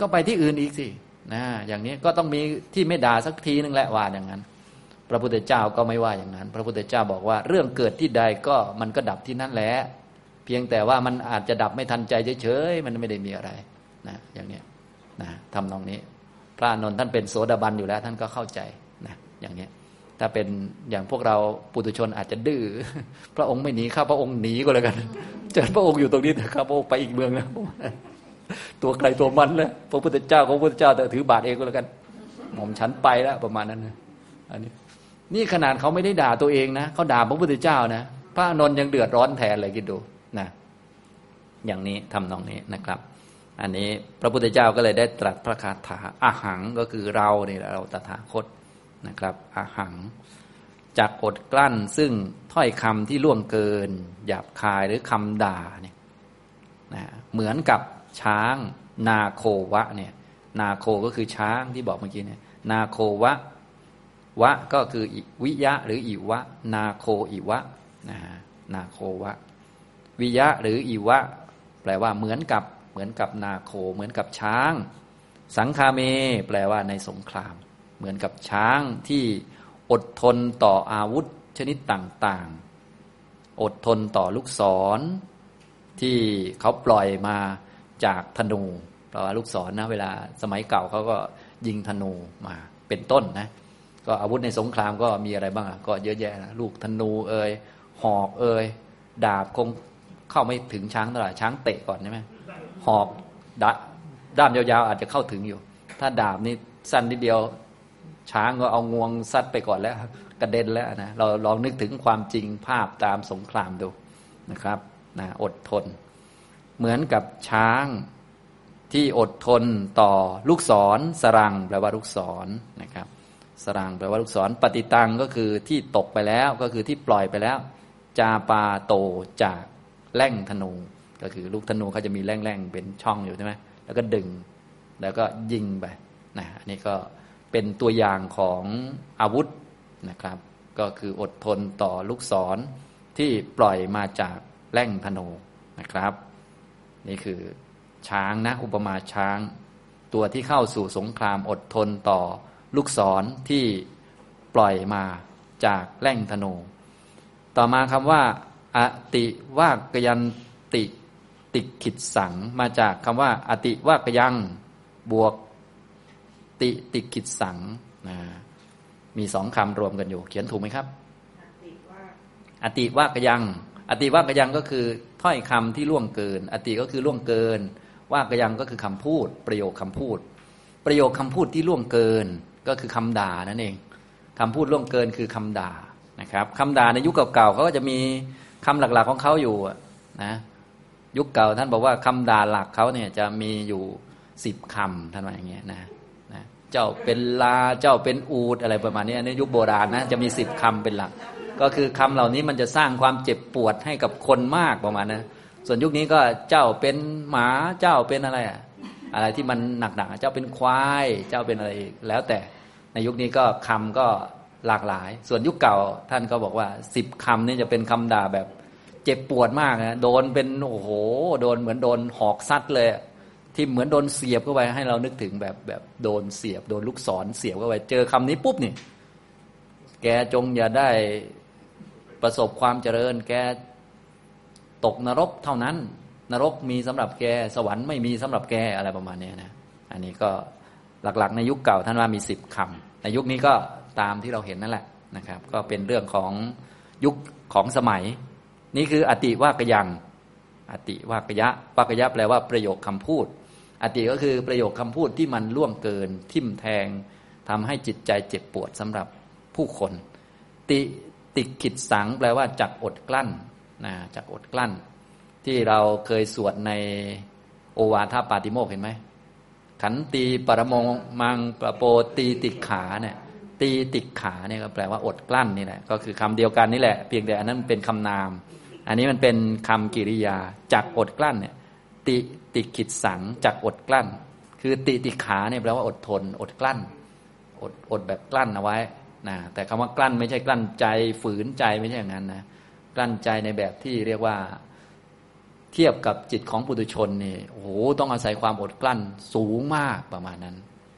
ก็ไปที่อื่นอีกสินะอย่างนี้ก็ต้องมีที่ไม่ด่าสักทีนึงแหละว่าอย่างนั้น พระพุทธเจ้าก็ไม่ว่าอย่างนั้น พระพุทธเจ้าบอกว่า เรื่องเกิดที่ใดก็มันก็ดับที่นั่นแหละเพียงแต่ว่ามันอาจจะดับไม่ทันใจเฉยๆมันไม่ได้มีอะไรนะอย่างนี้นะทำนองนี้ ระนนท์ท่านเป็นโสดาบันอยู่แล้ว ท่านก็เข้าใจนะอย่างนี้ถ้าเป็นอย่างพวกเราปุถุชนอาจจะดื้อพระองค์ไม่หนีข้าพระองค์หนีก็แล้วกันเจอพระองค์อยู่ตรงนี้แต่ข้าพระองค์ไปอีกเมืองแล้วตัวใครตัวมันเลยพระพุทธเจ้าของพระพุทธเจ้าแต่ถือบาทเองก็แล้วกันหม่อมฉันไปแล้วประมาณนั้นนะอันนี้ นี่ขนาดเขาไม่ได้ด่าตัวเองนะเขาด่าพระพุทธเจ้านะพระนนท์ยังเดือดร้อนแทนเลยคิดดูนะอย่างนี้ทำนองนี้นะครับ อันนี้พระพุทธเจ้าก็เลยได้ตรัสพระคาถาอาหังก็คือเราเนี่ยเราตถาคตนะครับอาหังจากอดกลั้นซึ่งถ้อยคำที่ล่วงเกิน หยาบคายหรือคำด่าเนี่ยนะเหมือนกับช้างนาโควะเนี่ยนาโคก็คือช้างที่บอกเมื่อกี้เนี่ยนาโควะวะก็คือวิยะหรืออิวะ นาโคอิวะนะนาโควะ วิยะหรืออิวะ แปลว่าเหมือนกับ เหมือนกับนาโค เหมือนกับช้าง สังคาเม แปลว่าในสงคราม เหมือนกับช้างที่อดทนต่ออาวุธชนิดต่างๆ อดทนต่อลูกศร ที่เขาปล่อยมาจากธนูแปลว่าลูกศรนะเวลาสมัยเก่าเขาก็ยิงธนูมาเป็นต้นนะ ก็อาวุธในสงครามก็มีอะไรบ้างก็เยอะแยะนะลูกธนูเอ่ยหอกเอ่ยดาบคงเข้าไม่ถึงช้างเท่าไหร่ช้างเตะก่อนใช่ไหม หอกด,ด้ามยาวๆอาจจะเข้าถึงอยู่ ถ้าดาบนี่สั้นนิดเดียว ช้างก็เอางวงซัดไปก่อนแล้ว กระเด็นแล้วนะเราลองนึกถึงความจริงภาพตามสงครามดูนะครับนะอดทน เหมือนกับช้างที่อดทนต่อลูกศรสรังแปลว่าลูกศรนะครับ สรังแปลว่าลูกศรปฏิตังก็คือที่ตกไปแล้วก็คือที่ปล่อยไปแล้ว จาปาโตจากแล่งธนู ก็คือลูกธนูเขาจะมีแล่งๆเป็นช่องอยู่ใช่ไหมแล้วก็ดึงแล้วก็ยิงไปนะอันนี้ก็เป็นตัวอย่างของอาวุธนะครับ ก็คืออดทนต่อลูกศรที่ปล่อยมาจากแล่งธนูนะครับ นี่คือช้างนะอุปมาช้าง ตัวที่เข้าสู่สงครามอดทนต่อลูกศรที่ปล่อยมาจากแล่งธนู ต่อมาคำว่า อติวากยันติ ติขิดสังมาจากคำว่า อติวากยังบวกติติขิดสังนะมีสองคำรวมกันอยู่ เขียนถูกไหมครับ อติวากยัง อติวากยังก็คือถ้อยคำที่ล่วงเกิน อติก็คือล่วงเกินวากยังก็คือคำพูด ประโยคคำพูด ประโยคคำพูดที่ล่วงเกินก็คือคำด่านั่นเองคำพูดล่วงเกินคือคำด่านะครับคำด่าในยุคเก่าๆเขาก็จะมีคำหลักๆของเขาอยู่นะ ยุคเก่าท่านบอกว่าคำด่าหลักเขาเนี่ยจะมีอยู่สิบคำท่านว่าอย่างเงี้ยนะนะเจ้าเป็นลาเจ้าเป็นอูดอะไรประมาณนี้ในยุคโบราณนะจะมีสิบคำเป็นหลัก ก็คือคำเหล่านี้มันจะสร้างความเจ็บปวดให้กับคนมากประมาณนะส่วนยุคนี้ก็เจ้าเป็นหมาเจ้าเป็นอะไรอะอะไรที่มันหนักๆเจ้าเป็นควายเจ้าเป็นอะไรอีกแล้วแต่ในยุคนี้ก็คำก็หลากหลาย ส่วนยุคเก่าท่านก็บอกว่าสิบคำนี่จะเป็นคำด่าแบบ เจ็บปวดมากนะโดนเป็นโอ้โห โดนเหมือนโดนหอกซัดเลย ที่เหมือนโดนเสียบเข้าไปให้เรานึกถึงแบบแบบโดนเสียบ โดนลูกศรเสียบเข้าไปเจอคำนี้ปุ๊บนี่ แกจงอย่าได้ประสบความเจริญ แกตกนรกเท่านั้น นรกมีสำหรับแกสวรรค์ไม่มีสำหรับแกอะไรประมาณนี้นะอันนี้ก็หลักๆ ในยุคเก่าท่านว่ามีสิบคำในยุคนี้ก็ตามที่เราเห็นนั่นแหละนะครับ ก็เป็นเรื่องของยุคของสมัย นี่คืออติวากยังอติวากยะวากยะแปลว่าประโยคคำพูด อติก็คือประโยคคำพูดที่มันล่วงเกิน ทิ่มแทงทำให้จิตใจเจ็บปวดสำหรับผู้คน ติติขิดสังแปลว่าจักอดกลั้นนะจักอดกลั้น ที่เราเคยสวดในโอวาทปาติโมกเห็นไหมขันตีปรมงมังปรโปตีติขาเนี่ยตีติขาเนี่ยก็แปลว่าอดกลั้นนี่แหละก็คือคำเดียวกันนี่แหละ เพียงแต่อันนั้นเป็นคำนาม อันนี้มันเป็นคำกิริยาจักอดกลั้นเนี่ยติติขิดสังจักอดกลั้น คือติติขาเนี่ยแปลว่าอดทน อดกลั้น อดอดแบบกลั้นเอาไว้นะแต่คำว่ากลั้นไม่ใช่กลั้นใจฝืนใจไม่ใช่อย่างนั้นนะกลั้นใจในแบบที่เรียกว่าเทียบกับจิตของปุถุชนนี่โอ้โหต้องอาศัยความอดกลั้นสูงมากประมาณนั้น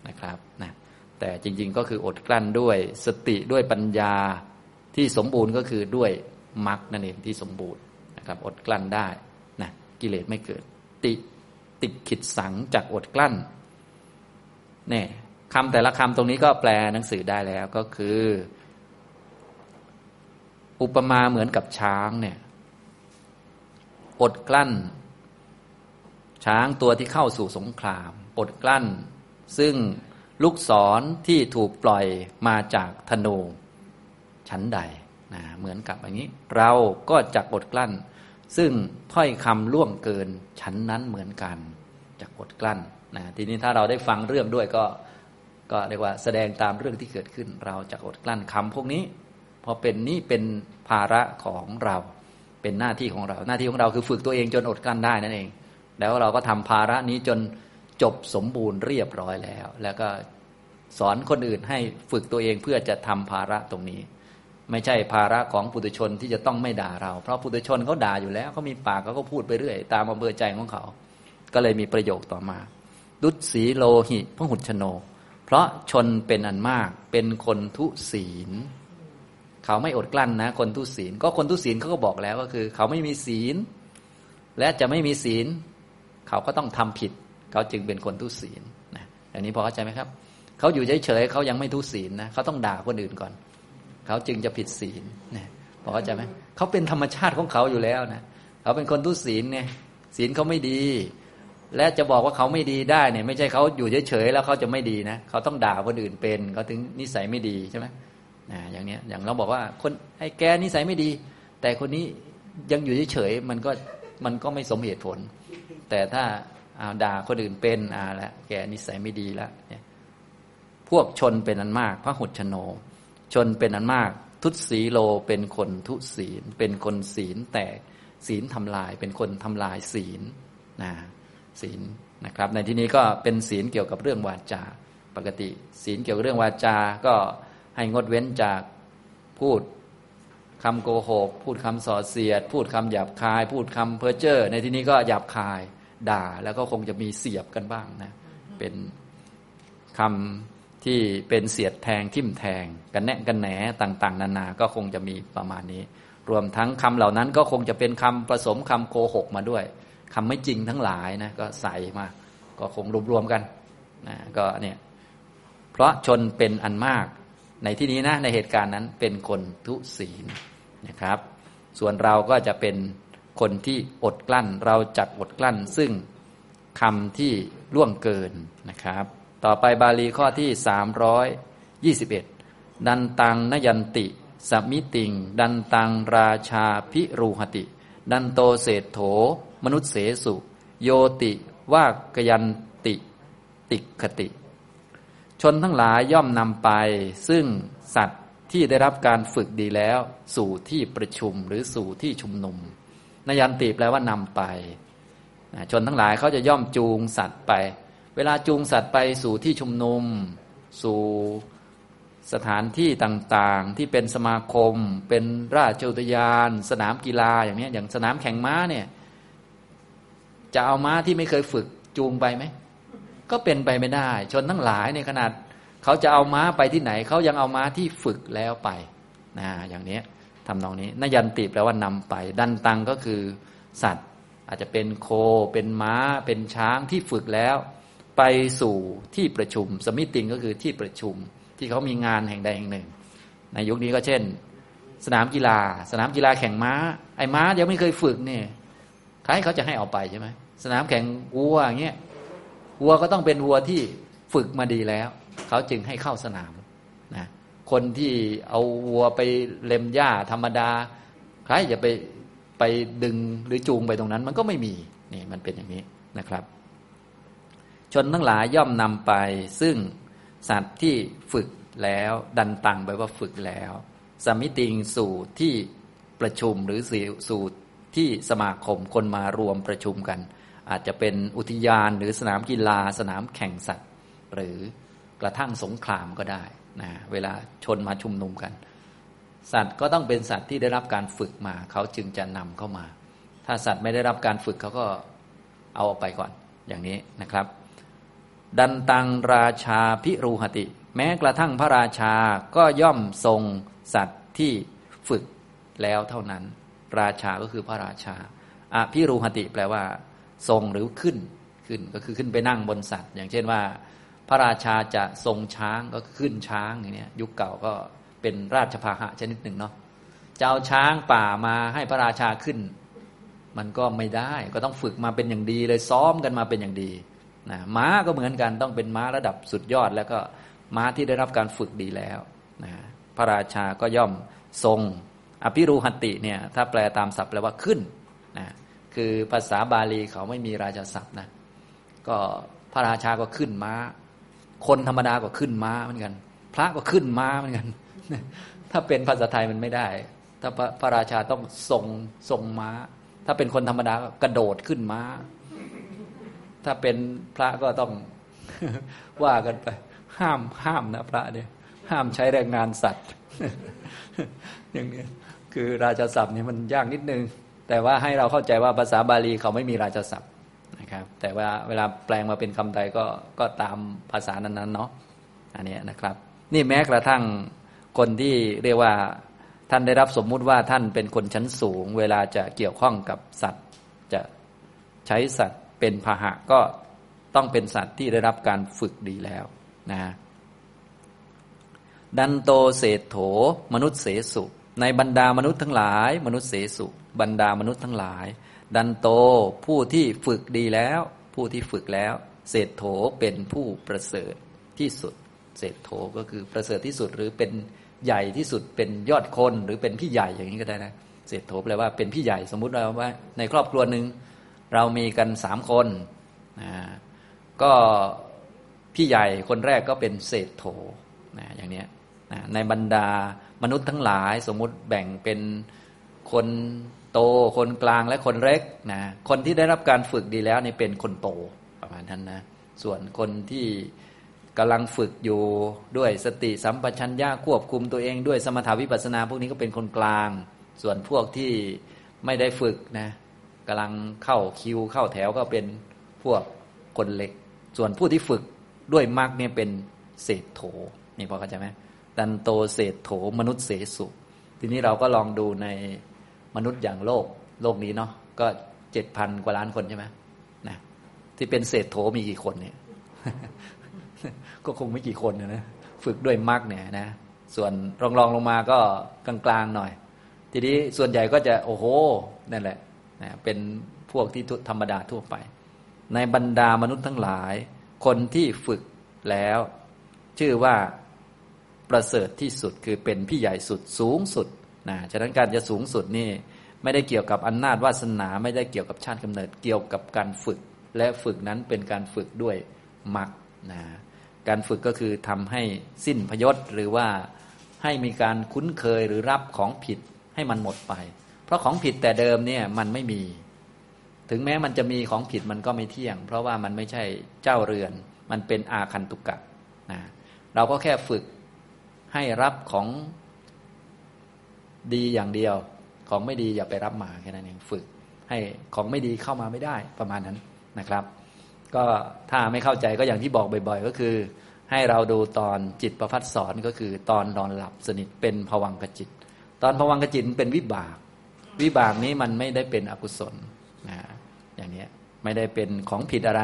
นะครับนะแต่จริงๆก็คืออดกลั้นด้วยสติด้วยปัญญาที่สมบูรณ์ก็คือด้วย มรรคนั่นเองที่สมบูรณ์นะครับอดกลั้นได้นะกิเลสไม่เกิด ติติดขิดสังจากอดกลั้นเนี่ยคำแต่ละคำตรงนี้ก็แปลหนังสือได้แล้วก็คือ อุปมาเหมือนกับช้างเนี่ยอดกลั้น ช้างตัวที่เข้าสู่สงครามอดกลั้น ซึ่งลูกศรที่ถูกปล่อยมาจากธนูชั้นใด นะเหมือนกับอย่างนี้ เราก็จักอดกลั้น ซึ่งถ้อยคำล่วงเกินชั้นนั้นเหมือนกันจักอดกลั้นนะทีนี้ถ้าเราได้ฟังเรื่องด้วยก็ก็เรียกว่าแสดงตามเรื่องที่เกิดขึ้น เราจะอดกลั้นคำพวกนี้พอเป็นนี้เป็นภาระของเราเป็นหน้าที่ของเรา หน้าที่ของเราคือฝึกตัวเองจนอดกลั้นได้นั่นเอง แล้วเราก็ทำภาระนี้จนจบสมบูรณ์เรียบร้อยแล้ว แล้วก็สอนคนอื่นให้ฝึกตัวเองเพื่อจะทำภาระตรงนี้ ไม่ใช่ภาระของปุถุชนที่จะต้องไม่ด่าเรา เพราะปุถุชนเขาด่าอยู่แล้วเขามีปากเขาก็พูดไปเรื่อย ตามอำเภอใจของเขา ก็เลยมีประโยคต่อมา ดุษสีโลหิพหุชโน เพราะชนเป็นอันมากเป็นคนทุศีล เขาไม่อดกลั้นนะ คนทุศีล ก็คนทุศีลเขาก็บอกแล้วก็คือ เขาไม่มีศีล และจะไม่มีศีล เขาก็ต้องทำผิด เขาจึงเป็นคนทุศีลนะอันนี้พอเข้าใจไหมครับ เขาอยู่เฉยๆเขายังไม่ทุศีลนะเขาต้องด่าคนอื่นก่อน เขาจึงจะผิดศีลนะพอเข้าใจไหมเขาเป็นธรรมชาติของเขาอยู่แล้วนะเขาเป็นคนทุศีลเนี่ยศีลเขาไม่ดี และจะบอกว่าเขาไม่ดีได้เนี่ย ไม่ใช่เขาอยู่เฉยๆแล้วเขาจะไม่ดีนะเขาต้องด่าคนอื่นเป็นเขาถึงนิสัยไม่ดีใช่ไหมนะอย่างเนี้ยอย่างเราบอกว่าคนไอ้แกนิสัยไม่ดี แต่คนนี้ยังอยู่เฉยๆมันก็มันก็ไม่สมเหตุผล แต่ถ้าอาด่าคนอื่นเป็นอ่าละแกนิสัยไม่ดีล้วเนี่ยพวกชนเป็นอันมากพระหุชโน ชนเป็นอันมาก ทุศีโลเป็นคนทุศีล เป็นคนศีลแตกศีลทำลาย เป็นคนทำลายศีลนะศีลนะครับ ในที่นี้ก็เป็นศีลเกี่ยวกับเรื่องวาจา ปกติ ศีลเกี่ยวกับเรื่องวาจา ก็ให้งดเว้นจากพูดคำโกหก พูดคำส่อเสียด พูดคำหยาบคาย พูดคำเพ้อเจ้อในที่นี้ก็หยาบคายด่าแล้วก็คงจะมีเสียบกันบ้างนะ เป็นคำ ที่เป็นเสียดแทงทิ่มแทง กันแนะกันแหนต่างๆ นานาก็คงจะมีประมาณนี้ รวมทั้งคำเหล่านั้นก็คงจะเป็นคำผสมคำโกหกมาด้วยคำไม่จริงทั้งหลายนะก็ใส่มา ก็คงรวมๆกันนะก็เนี่ยเพราะชนเป็นอันมากในที่นี้นะในเหตุการณ์นั้นเป็นคนทุศีลนะครับ ส่วนเราก็จะเป็นคนที่อดกลั้น เราจักอดกลั้น ซึ่งคำที่ล่วงเกินนะครับ ต่อไปบาลีข้อที่321ดันตังนยันติสมิติง ดันตังราชาพิรูหติ ดันโตเศธโถ มนุษเสสุ โยติว่ากยันติ ติคติ ชนทั้งหลายย่อมนำไป ซึ่งสัตว์ที่ได้รับการฝึกดีแล้ว สู่ที่ประชุมหรือสู่ที่ชุมนุม นยันติแปลว่านำไป ชนทั้งหลายเขาจะย่อมจูงสัตว์ไป เวลาจูงสัตว์ไปสู่ที่ชุมนุม สู่สถานที่ต่างๆ ที่เป็นสมาคม เป็นราชอุทยาน สนามกีฬาอย่างนี้อย่างสนามแข่งม้าเนี่ยจะเอาม้าที่ไม่เคยฝึกจูงไปไหมก็เป็นไปไม่ได้ ชนทั้งหลายในขนาดเขาจะเอาม้าไปที่ไหน เขายังเอาม้าที่ฝึกแล้วไปนะอย่างนี้ทำนองนี้นยันติแปลว่านำไป ดันตังก็คือสัตว์ อาจจะเป็นโค เป็นม้า เป็นช้างที่ฝึกแล้ว ไปสู่ที่ประชุม สมิติงก็คือที่ประชุม ที่เขามีงานแห่งใดแห่งหนึ่ง ในยุคนี้ก็เช่น สนามกีฬา สนามกีฬาแข่งม้า ไอ้ม้ายังไม่เคยฝึกเนี่ยใครเขาจะให้เอาไปใช่ไหมสนามแข่งวัวอย่างเงี้ยวัวก็ต้องเป็นวัวที่ฝึกมาดีแล้ว เขาจึงให้เข้าสนามนะคนที่เอาวัวไปเล็มหญ้าธรรมดา ใครจะไปไปดึงหรือจูงไปตรงนั้น มันก็ไม่มีนี่มันเป็นอย่างนี้นะครับ ชนทั้งหลายย่อมนำไป ซึ่งสัตว์ที่ฝึกแล้วดันตังไปว่าฝึกแล้ว สมิติงสู่ที่ประชุมหรือสู่ที่สมาคมคนมารวมประชุมกัน อาจจะเป็นอุทยานหรือสนามกีฬาสนามแข่งสัตว์ หรือกระทั่งสงครามก็ได้นะเวลาชนมาชุมนุมกัน สัตว์ก็ต้องเป็นสัตว์ที่ได้รับการฝึกมา เขาจึงจะนำเข้ามา ถ้าสัตว์ไม่ได้รับการฝึกเขาก็เอาออกไปก่อนอย่างนี้นะครับ ดันตังราชาพิรูหติ แม้กระทั่งพระราชาก็ย่อมทรงสัตว์ที่ฝึกแล้วเท่านั้น ราชาก็คือพระราชาอภิรูหติแปลว่า ทรงหรือขึ้นขึ้นก็คือขึ้นไปนั่งบนสัตว์ อย่างเช่นว่า พระราชาจะทรงช้างก็ขึ้นช้างอย่างนี้ยุคเก่าก็เป็นราชพาหะชนิดหนึ่งเนาะจะเอาช้างป่ามาให้พระราชาขึ้น มันก็ไม่ได้ก็ต้องฝึกมาเป็นอย่างดีเลยซ้อมกันมาเป็นอย่างดี นะม้าก็เหมือนกันต้องเป็นม้าระดับสุดยอด แล้วก็ม้าที่ได้รับการฝึกดีแล้วนะพระราชาก็ย่อมทรง อภิรูหติเนี่ยถ้าแปลตามศัพท์แปลว่าขึ้นนะคือภาษาบาลีเขาไม่มีราชาศัพท์นะก็พระราชาก็ขึ้นม้า คนธรรมดาก็ขึ้นม้าเหมือนกัน พระก็ขึ้นม้าเหมือนกัน ถ้าเป็นภาษาไทยมันไม่ได้ ถ้าพระราชาต้องทรงทรงม้า ถ้าเป็นคนธรรมดาก็กระโดดขึ้นม้า ถ้าเป็นพระก็ต้องว่ากันไป ห้ามห้ามนะพระเนี่ย ห้ามใช้แรงงานสัตว์ อย่างนี้คือราชศัพท์นี่มันยากนิดนึง แต่ว่าให้เราเข้าใจว่าภาษาบาลีเขาไม่มีราชศัพท์นะครับ แต่ว่าเวลาแปลงมาเป็นคำใดก็ก็ตามภาษานั้นๆเนาะอันนี้นะครับ นี่แม้กระทั่งคนที่เรียกว่าท่านได้รับสมมุติว่าท่านเป็นคนชั้นสูง เวลาจะเกี่ยวข้องกับสัตว์ จะใช้สัตว์ เป็นพาหะก็ต้องเป็นสัตว์ที่ได้รับการฝึกดีแล้วนะดันโตเศษโถมนุษย์เสสุ ในบรรดามนุษย์ทั้งหลาย มนุษย์เสสุ บรรดามนุษย์ทั้งหลาย ดันโตผู้ที่ฝึกดีแล้ว ผู้ที่ฝึกแล้ว เศษโถเป็นผู้ประเสริฐที่สุด เศษโถก็คือประเสริฐที่สุดหรือเป็นใหญ่ที่สุดเป็นยอดคนหรือเป็นพี่ใหญ่อย่างนี้ก็ได้นะเศษโถแปลว่าเป็นพี่ใหญ่สมมุติเราว่า ในครอบครัวหนึ่ง เรามีกันสามคนนะก็พี่ใหญ่คนแรกก็เป็นเศรษโถนะอย่างเนี้นะในบรรดามนุษย์ทั้งหลายสมมุติแบ่งเป็นคนโตคนกลางและคนเล็กนะคนที่ได้รับการฝึกดีแล้วนี่เป็นคนโตประมาณนั้นนะส่วนคนที่กำลังฝึกอยู่ด้วยสติสัมปชัญญะควบคุมตัวเองด้วยสมถาวิปัสนา พวกนี้ก็เป็นคนกลาง ส่วนพวกที่ไม่ได้ฝึกนะ กำลังเข้าคิวเข้าแถวก็เป็นพวกคนเล็ก ส่วนผู้ที่ฝึกด้วยมรรคเนี่ยเป็นเศษโถนี่พอเข้าใจไหมดันโตเศษโถมนุษย์เสสุทีนี้เราก็ลองดูในมนุษย์อย่างโลกโลกนี้เนาะก็เจ็ดพันกว่าล้านคนใช่ไหมนะที่เป็นเศษโถมีกี่คนเนี่ย ก็คงไม่กี่คนนะฝึกด้วยมรรคเนี่ยนะส่วนรองรองลงมาก็กลางๆหน่อย ทีนี้ส่วนใหญ่ก็จะโอ้โหนั่นแหละ นะเป็นพวกที่ธรรมดาทั่วไป ในบรรดามนุษย์ทั้งหลาย คนที่ฝึกแล้ว ชื่อว่าประเสริฐที่สุดคือเป็นพี่ใหญ่สุดสูงสุดนะฉะนั้นการจะสูงสุดนี่ไม่ได้เกี่ยวกับอำนาจวาสนาไม่ได้เกี่ยวกับชาติกำเนิดเกี่ยวกับการฝึก และฝึกนั้นเป็นการฝึกด้วยมรรคนะการฝึกก็คือทำให้สิ้นพยศหรือว่าให้มีการคุ้นเคยหรือรับของผิดให้มันหมดไป ราะของผิดแต่เดิมเนี่ยมันไม่มี ถึงแม้มันจะมีของผิดมันก็ไม่เที่ยง เพราะว่ามันไม่ใช่เจ้าเรือน มันเป็นอาคันตุกะนะเราก็แค่ฝึกให้รับของดีอย่างเดียว ของไม่ดีอย่าไปรับมาแค่นั้นเองฝึก ให้ของไม่ดีเข้ามาไม่ได้ประมาณนั้นนะครับ ก็ถ้าไม่เข้าใจก็อย่างที่บอกบ่อย ๆ ก็คือ ให้เราดูตอนจิตประพัดสอนก็คือ ตอนนอนหลับสนิทเป็นผวังกจิต ตอนผวังกจิตเป็นวิบาก วิบากนี้มันไม่ได้เป็นอกุศลนะอย่างนี้ไม่ได้เป็นของผิดอะไร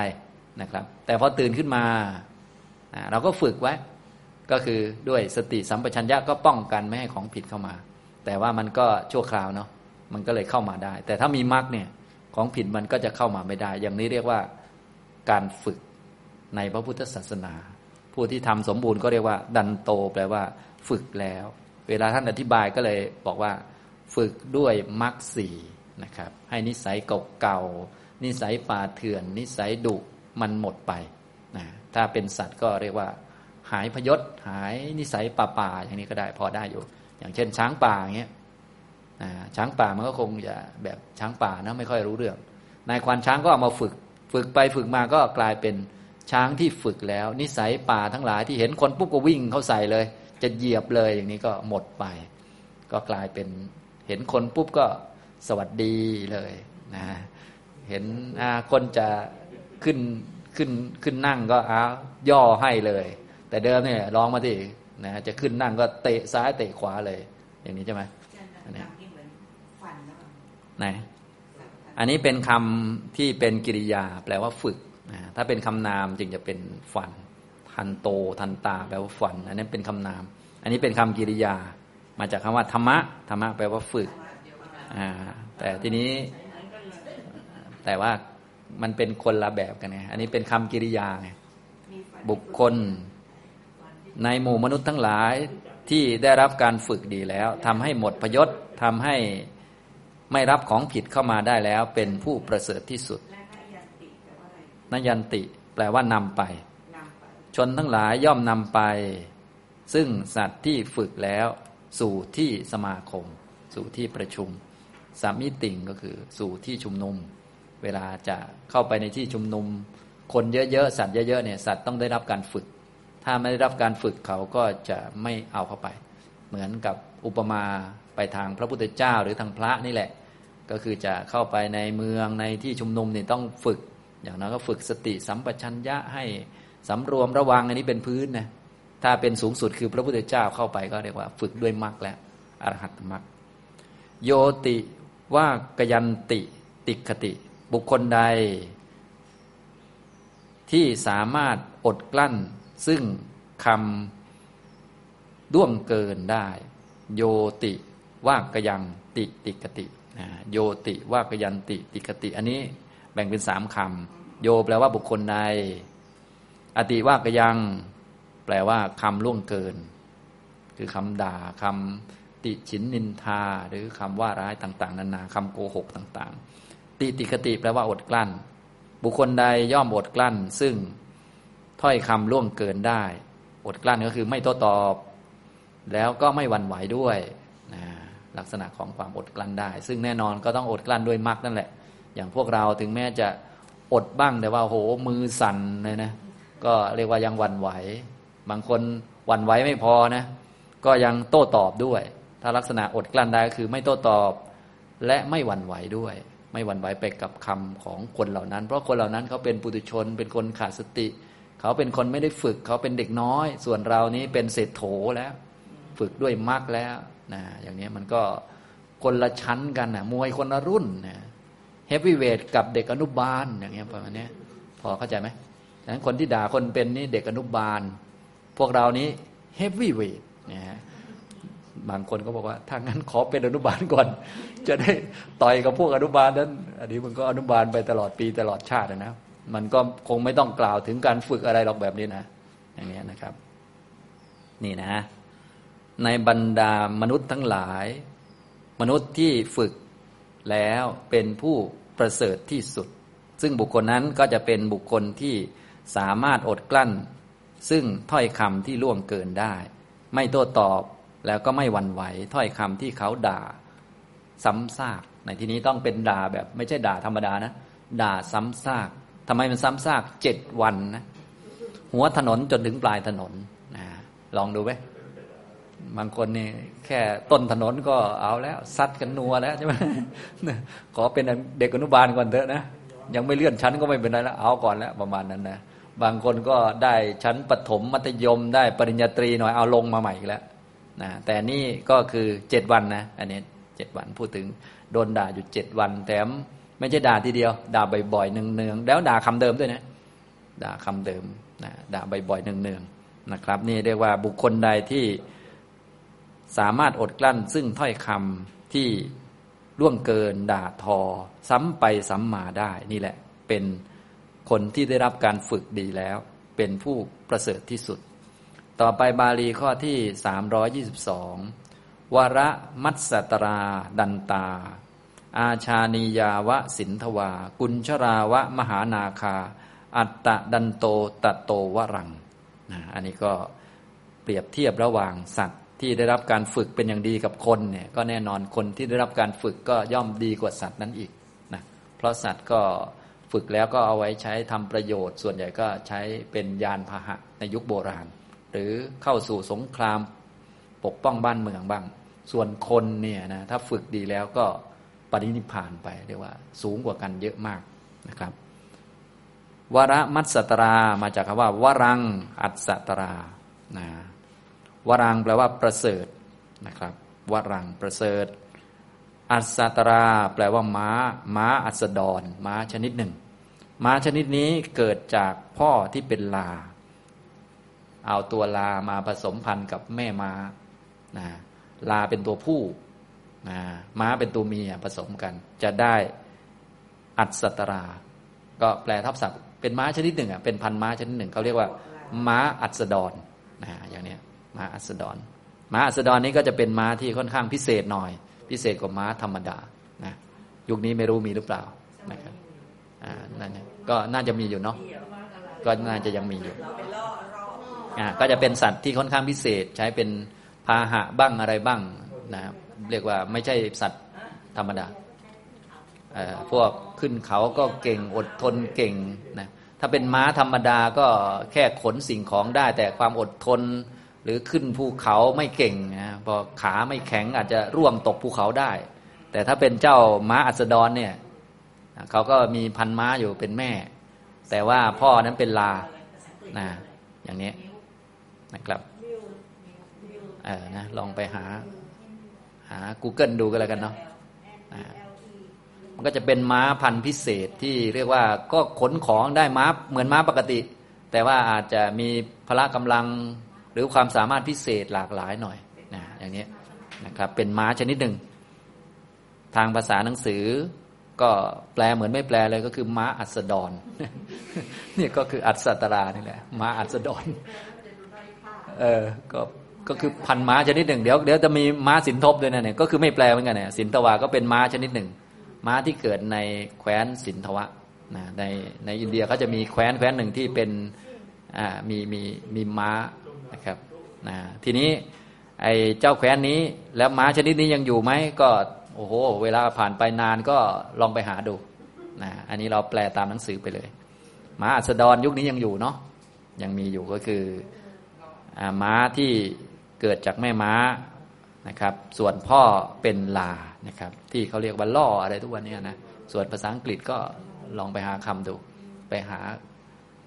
นะครับ แต่พอตื่นขึ้นมาเราก็ฝึกไว้ ก็คือด้วยสติสัมปชัญญะก็ป้องกันไม่ให้ของผิดเข้ามา แต่ว่ามันก็ชั่วคราวเนาะมันก็เลยเข้ามาได้ แต่ถ้ามีมรรคเนี่ยของผิดมันก็จะเข้ามาไม่ได้ อย่างนี้เรียกว่าการฝึกในพระพุทธศาสนา ผู้ที่ทำสมบูรณ์ก็เรียกว่า ดันโตแปลว่า ฝึกแล้ว เวลาท่านอธิบายก็เลยบอกว่า ฝึกด้วยมรรคสีนะครับ ให้นิสัยเก่าๆนิสัยป่าเถื่อน นิสัยดุมันหมดไปนะถ้าเป็นสัตว์ก็เรียกว่า หายพยศหายนิสัยป่าป่าอย่างนี้ก็ได้พอได้อยู่ อย่างเช่น ช้างป่าอย่างเงี้ยนะช้างป่ามันก็คงจะแบบช้างป่านะไม่ค่อยรู้เรื่อง นายควานช้างก็เอามาฝึก ฝึกไปฝึกมาก็กลายเป็นช้างที่ฝึกแล้ว นิสัยป่าทั้งหลายที่เห็นคนปุ๊บก็วิ่งเข้าใส่เลย จะเหยียบเลยอย่างนี้ก็หมดไป ก็กลายเป็น เห็นคนปุ๊บก็สวัสดีเลยนะเห็นคนจะขึ้นขึ้นขึ้นนั่งก็อ้าย่อให้เลย แต่เดิมเนี่ยลองมาที่นะจะขึ้นนั่งก็เตะซ้ายเตะขวาเลย อย่างนี้ใช่ไหมอันนี้เหมือนฟันแล้วไหนอันนี้เป็นคำที่เป็นกิริยา แปลว่าฝึกนะถ้าเป็นคำนามจึงจะเป็นฟัน ทันโตทันตาแปลว่าฟัน อันนั้นเป็นคำนาม อันนี้เป็นคำกิริยา มาจากคำว่าธรรมะธรรมะแปลว่าฝึกอ่าแต่ทีนี้ แต่ว่ามันเป็นคนละแบบกันไงอันนี้เป็นคำกิริยาไงบุคคล ในหมู่มนุษย์ทั้งหลายที่ได้รับการฝึกดีแล้วทำให้หมดพยศทำให้ไม่รับของผิดเข้ามาได้แล้ว เป็นผู้ประเสริฐที่สุดนยันติแปลว่านำไป ชนทั้งหลายย่อมนำไป ซึ่งสัตว์ที่ฝึกแล้ว สู่ที่สมาคม สู่ที่ประชุมสามิติงก็คือสู่ที่ชุมนุม เวลาจะเข้าไปในที่ชุมนุม คนเยอะๆสัตว์เยอะๆเนี่ยสัตว์ต้องได้รับการฝึก ถ้าไม่ได้รับการฝึกเขาก็จะไม่เอาเข้าไป เหมือนกับอุปมาไปทางพระพุทธเจ้าหรือทางพระนี่แหละ ก็คือจะเข้าไปในเมืองในที่ชุมนุมเนี่ยต้องฝึก อย่างนั้นก็ฝึกสติสัมปชัญญะให้สำรวมระวังอันนี้เป็นพื้นนะ ถ้าเป็นสูงสุดคือพระพุทธเจ้าเข้าไปก็เรียกว่า ฝึกด้วยมรรคแล้วอรหัตมรรคโยติว่ากยันติติคติ บุคคลใด ที่สามารถอดกลั้น ซึ่งคำด้วงเกินได้ โยติว่ากยังติติกติโยติว่ากยันติติกติ อันนี้แบ่งเป็นสามคำโยแปลว่าบุคคลใดอติว่ากยัง แปลว่าคำล่วงเกิน คือคำด่าคำติฉินนินทา หรือคำว่าร้ายต่าง ๆ นานาคำโกหกต่าง ๆ ติติคติแปลว่าอดกลั้น บุคคลใดย่อมอดกลั้น ซึ่งถ้อยคำล่วงเกินได้ อดกลั้นก็คือไม่โต้ตอบ แล้วก็ไม่หวั่นไหวด้วยนะลักษณะของความอดกลั้นได้ ซึ่งแน่นอนก็ต้องอดกลั้นด้วยมรรคนั่นแหละ อย่างพวกเราถึงแม้จะอดบ้างแต่ว่าโหมือสั่นเลยนะก็เรียกว่ายังหวั่นไหว บางคนหวั่นไหวไม่พอนะ ก็ยังโต้ตอบด้วย ถ้าลักษณะอดกลั้นได้ก็คือไม่โต้ตอบ และไม่หวั่นไหวด้วย ไม่หวั่นไหวไปกับคำของคนเหล่านั้น เพราะคนเหล่านั้นเขาเป็นปุถุชน เป็นคนขาดสติ เขาเป็นคนไม่ได้ฝึก เขาเป็นเด็กน้อย ส่วนเรานี้เป็นเศรษโถแล้ว ฝึกด้วยมรรคแล้วนะอย่างนี้มันก็คนละชั้นกันนะมวยคนละรุ่นนะเฮฟวีเวทกับเด็กอนุบาลอย่างเงี้ยประมาณนี้พอเข้าใจไหมดังนั้นคนที่ด่าคนเป็นนี่เด็กอนุบาล พวกเรานี้เฮฟวี่เวทนะฮะบางคนก็บอกว่าถ้างั้นขอเป็นอนุบาลก่อน จะได้ต่อยกับพวกอนุบาลนั้น อันนี้มันก็อนุบาลไปตลอดปีตลอดชาตินะมันก็คงไม่ต้องกล่าวถึงการฝึกอะไรหรอกแบบนี้นะอย่างนี้นะครับ นี่นะ ในบรรดามนุษย์ทั้งหลาย มนุษย์ที่ฝึกแล้วเป็นผู้ประเสริฐที่สุด ซึ่งบุคคลนั้นก็จะเป็นบุคคลที่สามารถอดกลั้น ซึ่งถ้อยคำที่ล่วงเกินได้ ไม่โต้ตอบแล้วก็ไม่หวั่นไหว ถ้อยคำที่เขาด่า ซ้ำซากในที่นี้ต้องเป็นด่าแบบไม่ใช่ด่าธรรมดานะ ด่าซ้ำซากทำไมมันซ้ำซากเจ็ดวันนะหัวถนนจนถึงปลายถนนนะลองดูไหมบางคนนี่แค่ต้นถนนก็เอาแล้วซัดกันนัวแล้วใช่ไหมขอเป็นเด็กอนุบาลก่อนเถอะนะยังไม่เลื่อนชั้นก็ไม่เป็นไรแล้วเอาก่อนแล้วประมาณนั้นนะ บางคนก็ได้ชั้นปฐมมัธยมได้ปริญญาตรีหน่อยเอาลงมาใหม่อีกแล้วนะแต่นี่ก็คือเจ็ดวันนะอันนี้เจ็ดวันพูดถึงโดนด่าอยู่เจ็ดวันแถมไม่ใช่ด่าทีเดียว ด่าบ่อยๆเนืองๆแล้วด่าคำเดิมด้วยนะ ด่าคำเดิมนะด่าบ่อยๆเนืองๆนะครับ นี่เรียกว่าบุคคลใดที่สามารถอดกลั้น ซึ่งถ้อยคำที่ล่วงเกิน ด่าทอ ซ้ำไปซ้ำมาได้ นี่แหละเป็น คนที่ได้รับการฝึกดีแล้ว เป็นผู้ประเสริฐที่สุด ต่อไปบาลีข้อที่ 322 วระมัตสตราดันตา อาชานียาวะสินทวา กุญชราวะมหานาคา อัตตะดันโตตะโตวรังนะอันนี้ก็เปรียบเทียบระหว่างสัตว์ที่ได้รับการฝึกเป็นอย่างดีกับคนเนี่ยก็แน่นอนคนที่ได้รับการฝึกก็ย่อมดีกว่าสัตว์นั้นอีกนะเพราะสัตว์ก็ ฝึกแล้วก็เอาไว้ใช้ทำประโยชน์ ส่วนใหญ่ก็ใช้เป็นยานพาหะในยุคโบราณ หรือเข้าสู่สงครามปกป้องบ้านเมืองบ้าง ส่วนคนเนี่ยนะถ้าฝึกดีแล้วก็ปรินิพานไปเรียกว่า สูงกว่ากันเยอะมากนะครับ วระมัตสตรามาจากคำว่า วรังอัตสตรานะวรังแปลว่าประเสริฐนะครับ วรังประเสริฐ อัศตรา แปลว่าม้า ม้าอัสดร ม้าชนิดหนึ่ง ม้าชนิดนี้เกิดจากพ่อที่เป็นลา เอาตัวลามาผสมพันธุ์กับแม่ม้านะลาเป็นตัวผู้นะม้าเป็นตัวเมียผสมกัน จะได้อัศตรา ก็แปลทับศัพท์เป็นม้าชนิดหนึ่งอะเป็นพันม้าชนิดหนึ่งเขาเรียกว่า ม้าอัสดรนะอย่างเนี้ยม้าอัสดรม้าอัสดรนี้ก็จะเป็นม้าที่ค่อนข้างพิเศษหน่อย พิเศษกว่าม้าธรรมดานะยุคนี้ไม่รู้มีหรือเปล่านะครับอ่านั่นก็น่าจะมีอยู่เนาะก็น่าจะยังมีอยู่อ่าก็จะเป็นสัตว์ที่ค่อนข้างพิเศษใช้เป็นพาหะบ้างอะไรบ้างนะครับเรียกว่าไม่ใช่สัตว์ธรรมดาพวกขึ้นเขาก็เก่งอดทนเก่งนะถ้าเป็นม้าธรรมดาก็แค่ขนสิ่งของได้ แต่ความอดทน หรือขึ้นภูเขาไม่เก่งนะพอขาไม่แข็งอาจจะร่วงตกภูเขาได้ แต่ถ้าเป็นเจ้าม้าอัสดรเนี่ยเขาก็มีพันม้าอยู่เป็นแม่ แต่ว่าพ่อนั้นเป็นลานะอย่างนี้นะครับเออนะลองไปหาหา Google ดูกันแล้วกันเนาะมันก็จะเป็นม้าพันธุ์พิเศษที่เรียกว่าก็ขนของได้ม้าเหมือนม้าปกติ แต่ว่าอาจจะมีพละกำลัง หรือความสามารถพิเศษหลากหลายหน่อยนะอย่างนี้นะครับ เป็นม้าชนิดหนึ่ง ทางภาษาหนังสือ ก็แปลเหมือนไม่แปลเลยก็คือ ม้าอัสดรนี่ก็คืออัศตรานี่แหละม้าอัสดรเออก็ก็คือพันม้าชนิดหนึ่งเดี๋ยวเดี๋ยวจะมีม้าสินทบด้วยนะเนี่ยก็คือไม่แปลเหมือนกันเนี่ยสินทวาก็เป็นม้าชนิดหนึ่ง ม้าที่เกิดในแคว้นสินทวะนะในในอินเดียเขาจะมีแคว้นแคว้นหนึ่งที่เป็นอ่ามีมีมีม้า นะครับนะทีนี้ไอ้เจ้าแคว้นนี้แล้วม้าชนิดนี้ยังอยู่ไหมก็โอ้โห เวลาผ่านไปนานก็ลองไปหาดูนะอันนี้เราแปลตามหนังสือไปเลยม้าอัสดรยุคนี้ยังอยู่เนาะยังมีอยู่ก็คืออม้าที่เกิดจากแม่ม้านะครับ ส่วนพ่อเป็นลานะครับ ที่เขาเรียกว่าล่ออะไรทุกวันนี้นะส่วนภาษาอังกฤษก็ลองไปหาคำดู ไปหา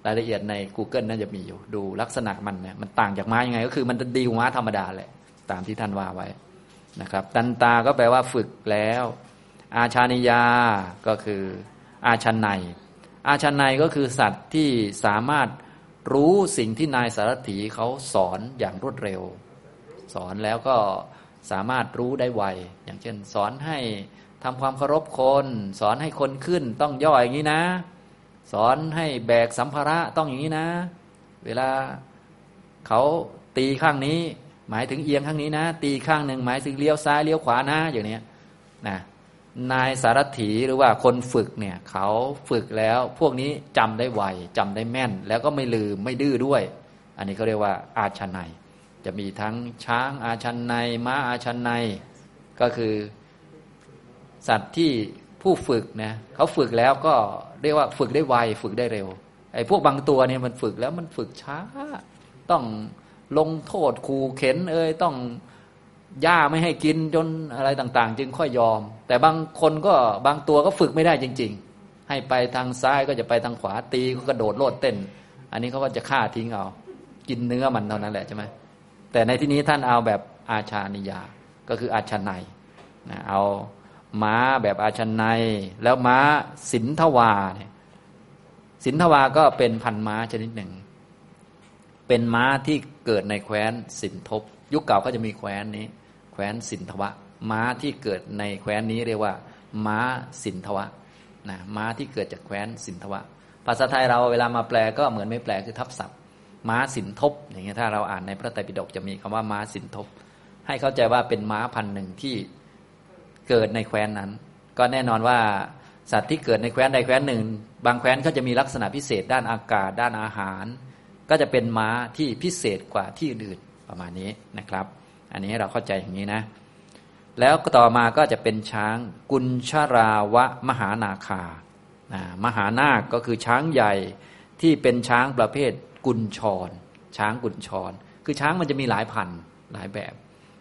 รายละเอียดใน Google น่าจะมีอยู่ ดูลักษณะมันเนี่ยมันต่างจากม้ายังไง ก็คือมันจะดีกว่าม้าธรรมดาแหละ ตามที่ท่านว่าไว้นะครับ ตันตาก็แปลว่าฝึกแล้ว อาชานิยาก็คืออาชันไนอาชันไนก็คือสัตว์ที่สามารถรู้สิ่งที่นายสารถีเขาสอนอย่างรวดเร็ว สอนแล้วก็สามารถรู้ได้ไว อย่างเช่น สอนให้ทำความเคารพคน สอนให้คนขึ้นต้องย่ออย่างนี้นะ สอนให้แบกสัมภาระต้องอย่างนี้นะ เวลาเขาตีข้างนี้ หมายถึงเอียงข้างนี้นะ ตีข้างหนึ่งหมายถึงเลี้ยวซ้ายเลี้ยวขวานะอย่างนี้นะนายสารถีหรือว่าคนฝึกเนี่ยเขาฝึกแล้วพวกนี้จำได้ไวจำได้แม่น แล้วก็ไม่ลืมไม่ดื้อด้วย อันนี้เขาเรียกว่าอาชันัยจะมีทั้งช้างอาชันในม้าอาชันในก็คือ สัตว์ที่ ผู้ฝึกนะเขาฝึกแล้วก็เรียกว่าฝึกได้ไวฝึกได้เร็วไอ้พวกบางตัวเนี่ยมันฝึกแล้วมันฝึกช้า ต้องลงโทษคูเข็นเอ้ยต้องย่าไม่ให้กินจนอะไรต่าง ๆ จึงค่อยยอม แต่บางคนก็บางตัวก็ฝึกไม่ได้จริง ๆ ให้ไปทางซ้ายก็จะไปทางขวาตีก็กระโดดโลดเต้น อันนี้เขาก็จะฆ่าทิ้งเอา กินเนื้อมันเท่านั้นแหละใช่ไหมแต่ในที่นี้ท่านเอาแบบอาชานิยาก็คืออาชนัยนะเอา ม้าแบบอาชันัยแล้วม้าสินทวาเนี่ยสินทวาก็เป็นพันม้าชนิดหนึ่ง เป็นม้าที่เกิดในแคว้นสินทบ ยุคเก่าก็จะมีแคว้นนี้ แคว้นสินทวะ ม้าที่เกิดในแคว้นนี้เรียกว่า ม้าสินทวะนะม้าที่เกิดจากแคว้นสินทวะ ภาษาไทยเราเวลามาแปลก็เหมือนไม่แปลคือทับศัพท์ ม้าสินทบอย่างเงี้ยถ้าเราอ่านในพระไตรปิฎกจะมีคำว่าม้าสินทบ ให้เข้าใจว่าเป็นม้าพันธุ์หนึ่งที่ เกิดในแคว้นนั้น ก็แน่นอนว่าสัตว์ที่เกิดในแคว้นใดแคว้นหนึ่ง บางแคว้นเขาจะมีลักษณะพิเศษด้านอากาศ ด้านอาหาร ก็จะเป็นม้าที่พิเศษกว่าที่อื่นประมาณนี้นะครับ อันนี้เราเข้าใจอย่างนี้นะ แล้วก็ต่อมาก็จะเป็นช้างกุญชราวะมหานาคามหานาคก็คือช้างใหญ่ที่เป็นช้างประเภทกุญชร ช้างกุญชร คือช้างมันจะมีหลายพันหลายแบบ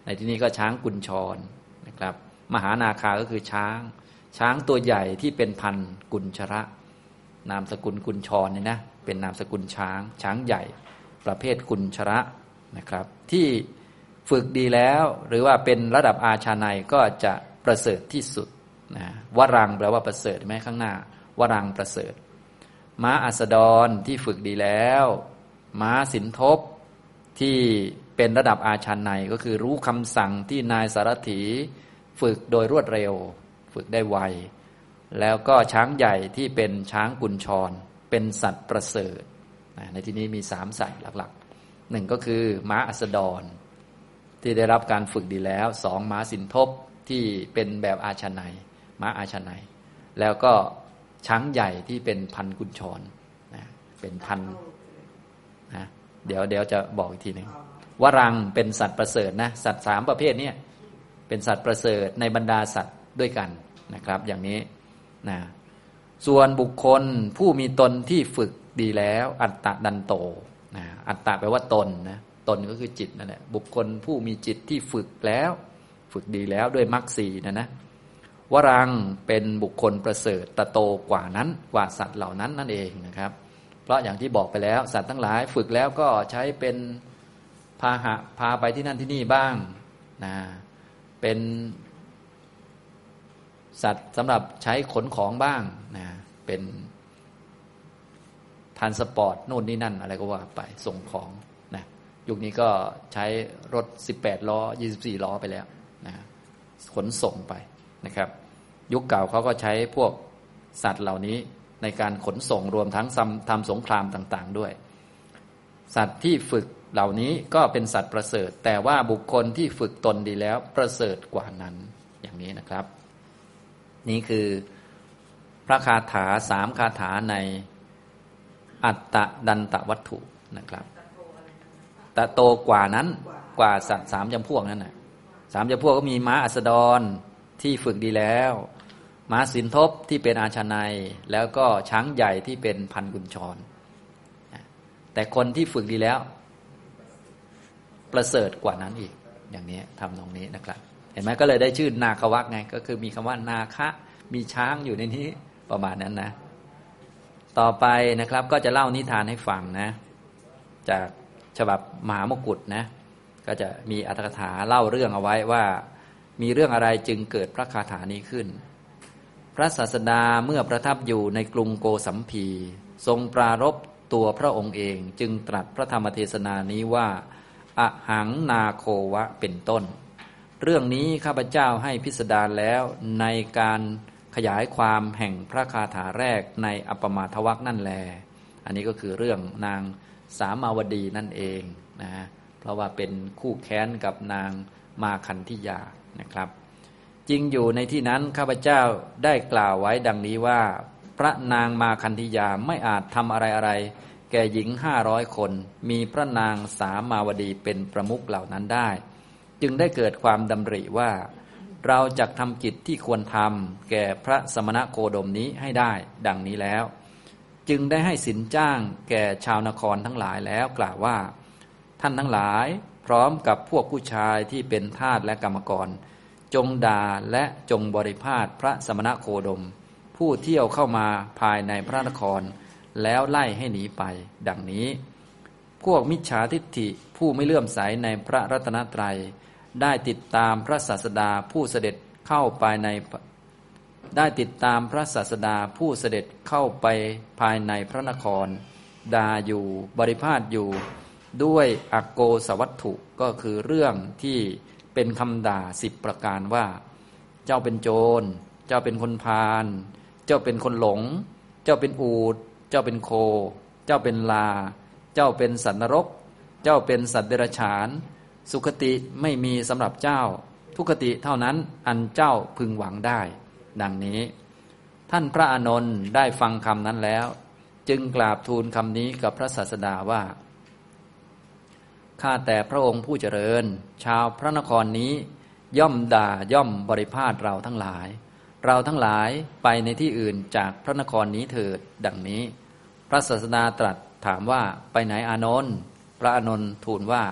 ในที่นี้ก็ช้างกุญชรนะครับ มหานาคาก็คือช้าง ช้างตัวใหญ่ที่เป็นพันกุญชระ นามสกุลกุญชรเนี่ยนะเป็นนามสกุลช้าง ช้างใหญ่ประเภทกุญชระนะครับ ที่ฝึกดีแล้วหรือว่าเป็นระดับอาชาในก็จะประเสริฐที่สุดนะวรังแปลว่าประเสริฐไหมข้างหน้า วรังประเสริฐ ม้าอัสดรที่ฝึกดีแล้ว ม้าสินทบที่เป็นระดับอาชันในก็คือรู้คำสั่งที่นายสารถี ฝึกโดยรวดเร็ว ฝึกได้ไว แล้วก็ช้างใหญ่ที่เป็นช้างกุญชร เป็นสัตว์ประเสริฐ ในที่นี้มีสามสัตว์หลักๆหนึ่งก็คือม้าอัสดร ที่ได้รับการฝึกดีแล้วสองม้าสินทบที่เป็นแบบอาชันในม้าอาชันในแล้วก็ช้างใหญ่ที่เป็นพันกุญชรนะเป็นพันนะเดี๋ยวเดี๋ยวจะบอกอีกทีหนึ่งวรังเป็นสัตว์ประเสริฐนะสัตว์สามประเภทนี้ เป็นสัตว์ประเสริฐในบรรดาสัตว์ด้วยกันนะครับ อย่างนี้นะส่วนบุคคลผู้มีตนที่ฝึกดีแล้ว อัตตะดันโตนะอัตตะแปลว่าตนนะตนก็คือจิตนั่นแหละบุคคลผู้มีจิตที่ฝึกแล้ว ฝึกดีแล้วด้วยมรรคสีนะนะวรังเป็นบุคคลประเสริฐตะโตกว่านั้นกว่าสัตว์เหล่านั้นนั่นเองนะครับ เพราะอย่างที่บอกไปแล้ว สัตว์ทั้งหลายฝึกแล้วก็ใช้เป็นพาหะพาไปที่นั่นที่นี่บ้างนะ เป็นสัตว์สำหรับใช้ขนของบ้างนะเป็นทานสปอร์ตโน่นนี่นั่น อะไรก็ว่าไปส่งของนะยุคนี้ก็ใช้รถ 18 ล้อ 24 ล้อไปแล้วนะขนส่งไปนะครับ ยุคเก่าเขาก็ใช้พวกสัตว์เหล่านี้ในการขนส่งรวมทั้งทำสงครามต่าง ๆ ด้วย สัตว์ที่ฝึก เหล่านี้ก็เป็นสัตว์ประเสริฐ แต่ว่าบุคคลที่ฝึกตนดีแล้วประเสริฐกว่านั้นอย่างนี้นะครับ นี่คือพระคาถาสามคาถาในอัตตะดันตะวัตถุนะครับตะโตกว่านั้นกว่าสัตว์สามจำพวกนั้นนะสามจำพวกก็มีม้าอัสดรที่ฝึกดีแล้ว ม้าสินทบที่เป็นอาชนายแล้วก็ช้างใหญ่ที่เป็นพันกุญชรแต่คนที่ฝึกดีแล้ว ประเสริฐกว่านั้นอีก อย่างนี้ทำตรงนี้นะครับ เห็นไหมก็เลยได้ชื่อนาควักไง ก็คือมีคำว่านาคะมีช้างอยู่ในนี้ประมาณนั้นนะ ต่อไปนะครับก็จะเล่านิทานให้ฟังนะ จากฉบับมหามกุฏนะ ก็จะมีอัตถกถาเล่าเรื่องเอาไว้ว่า มีเรื่องอะไรจึงเกิดพระคาถานี้ขึ้น พระศาสดาเมื่อประทับอยู่ในกรุงโกสัมพี ทรงปรารบตัวพระองค์เองจึงตรัสพระธรรมเทศนานี้ว่า อหังนาโควะเป็นต้น เรื่องนี้ข้าพเจ้าให้พิสดารแล้วในการขยายความแห่งพระคาถาแรกในอัปมาทวักนั่นแล อันนี้ก็คือเรื่องนางสามาวดีนั่นเองนะเพราะว่าเป็นคู่แค้นกับนางมาคันธิยานะครับ จริงอยู่ในที่นั้นข้าพเจ้าได้กล่าวไว้ดังนี้ว่า พระนางมาคันธิยาไม่อาจทำอะไรอะไร แก่หญิงห้าร้อยคน มีพระนางสามาวดีเป็นประมุขเหล่านั้นได้ จึงได้เกิดความดำริว่า เราจะทำกิจที่ควรทำแก่พระสมณะโคดมนี้ให้ได้ ดังนี้แล้ว จึงได้ให้สินจ้างแก่ชาวนครทั้งหลายแล้วกล่าวว่า ท่านทั้งหลายพร้อมกับพวกผู้ชายที่เป็นทาสและกรรมกร จงด่าและจงบริพาทพระสมณะโคดม ผู้เที่ยวเข้ามาภายในพระนคร แล้วไล่ให้หนีไป ดังนี้ พวกมิจฉาทิฏฐิผู้ไม่เลื่อมใสในพระรัตนตรัย ได้ติดตามพระศาสดาผู้เสด็จเข้าไปในได้ติดตามพระศาสดาผู้เสด็จเข้าไปภายในพระนครดาอยู่บริพาทอยู่ ด้วยอโกสวัตถุก็คือเรื่องที่เป็นคำด่าสิบประการว่า เจ้าเป็นโจร เจ้าเป็นคนพาลเจ้าเป็นคนหลง เจ้าเป็นอูด เจ้าเป็นโค เจ้าเป็นลา เจ้าเป็นสัตว์นรก เจ้าเป็นสัตว์เดรัจฉาน สุขติไม่มีสำหรับเจ้า ทุกติเท่านั้นอันเจ้าพึงหวังได้ ดังนี้ ท่านพระอานนท์ได้ฟังคำนั้นแล้ว จึงกราบทูลคำนี้กับพระศาสดาว่าข้าแต่พระองค์ผู้เจริญ ชาวพระนครนี้ย่อมด่าย่อมบริพาทเราทั้งหลาย เราทั้งหลายไปในที่อื่นจากพระนครนี้เถิดดังนี้ พระศาสดาตรัสถามว่าไปไหนอานนท์พระอานนท์ทูลว่า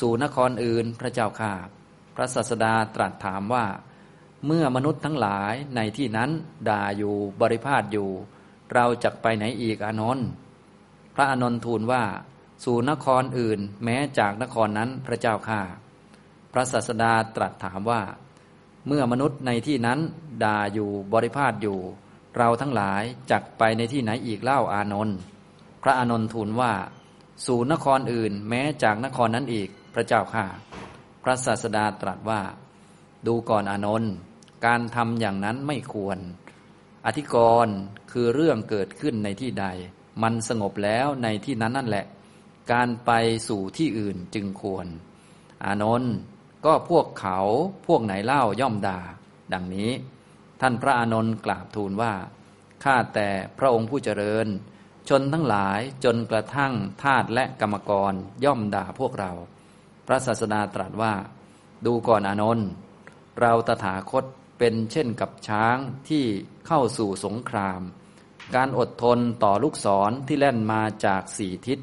สู่นครอื่นพระเจ้าข้าพระศาสดาตรัสถามว่า เมื่อมนุษย์ทั้งหลายในที่นั้นด่าอยู่บริพาทอยู่ เราจะไปไหนอีกอานนท์พระอานนท์ทูลว่า สู่นครอื่น แม้จากนครนั้นพระเจ้าข้าพระศาสดาตรัสถามว่า เมื่อมนุษย์ในที่นั้นด่าอยู่บริพาทอยู่ เราทั้งหลายจักไปในที่ไหนอีกเล่าอานนท์พระอานนท์ทูลว่า สู่นครอื่นแม้จากนครนั้นอีกพระเจ้าข้าพระศาสดาตรัสว่า ดูก่อนอานนท์การทำอย่างนั้นไม่ควร อธิกรณ์คือเรื่องเกิดขึ้นในที่ใด มันสงบแล้วในที่นั้นนั่นแหละ การไปสู่ที่อื่นจึงควร อานนท์ก็พวกเขาพวกไหนเล่าย่อมด่าดังนี้ ท่านพระอานนท์กราบทูลว่า ข้าแต่พระองค์ผู้เจริญ ชนทั้งหลายจนกระทั่งทาตและกรรมกรย่อมด่าพวกเรา พระศาสดาตรัสว่า ดูก่อนอานนท์เราตถาคตเป็นเช่นกับช้างที่เข้าสู่สงคราม การอดทนต่อลูกศรที่แล่นมาจากสี่ทิศ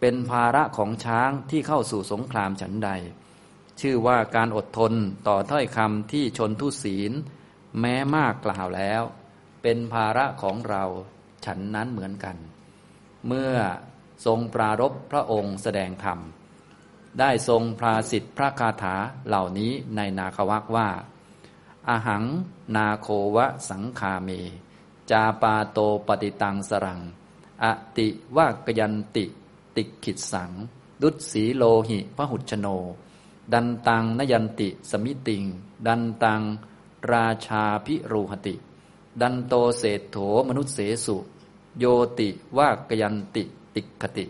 เป็นภาระของช้างที่เข้าสู่สงครามฉันใด ชื่อว่าการอดทนต่อถ้อยคำที่ชนทุศีล แม้มากกล่าวแล้ว เป็นภาระของเราฉันนั้นเหมือนกัน เมื่อทรงปรารบพระองค์แสดงธรรม ได้ทรงพราสิทธิพระคาถาเหล่านี้ในนาควักว่าอาหังนาโควะสังคาเม จาปาโตปฏิตังสรัง อติวากยันติ ติขิดสัง ดุดสีโลหิพหุชโน ดันตังนยันติสมิติง ดันตัง ราชาพิรูหติ ดันโตเศธโถมนุษเสสุ โยติวากยันติติคติ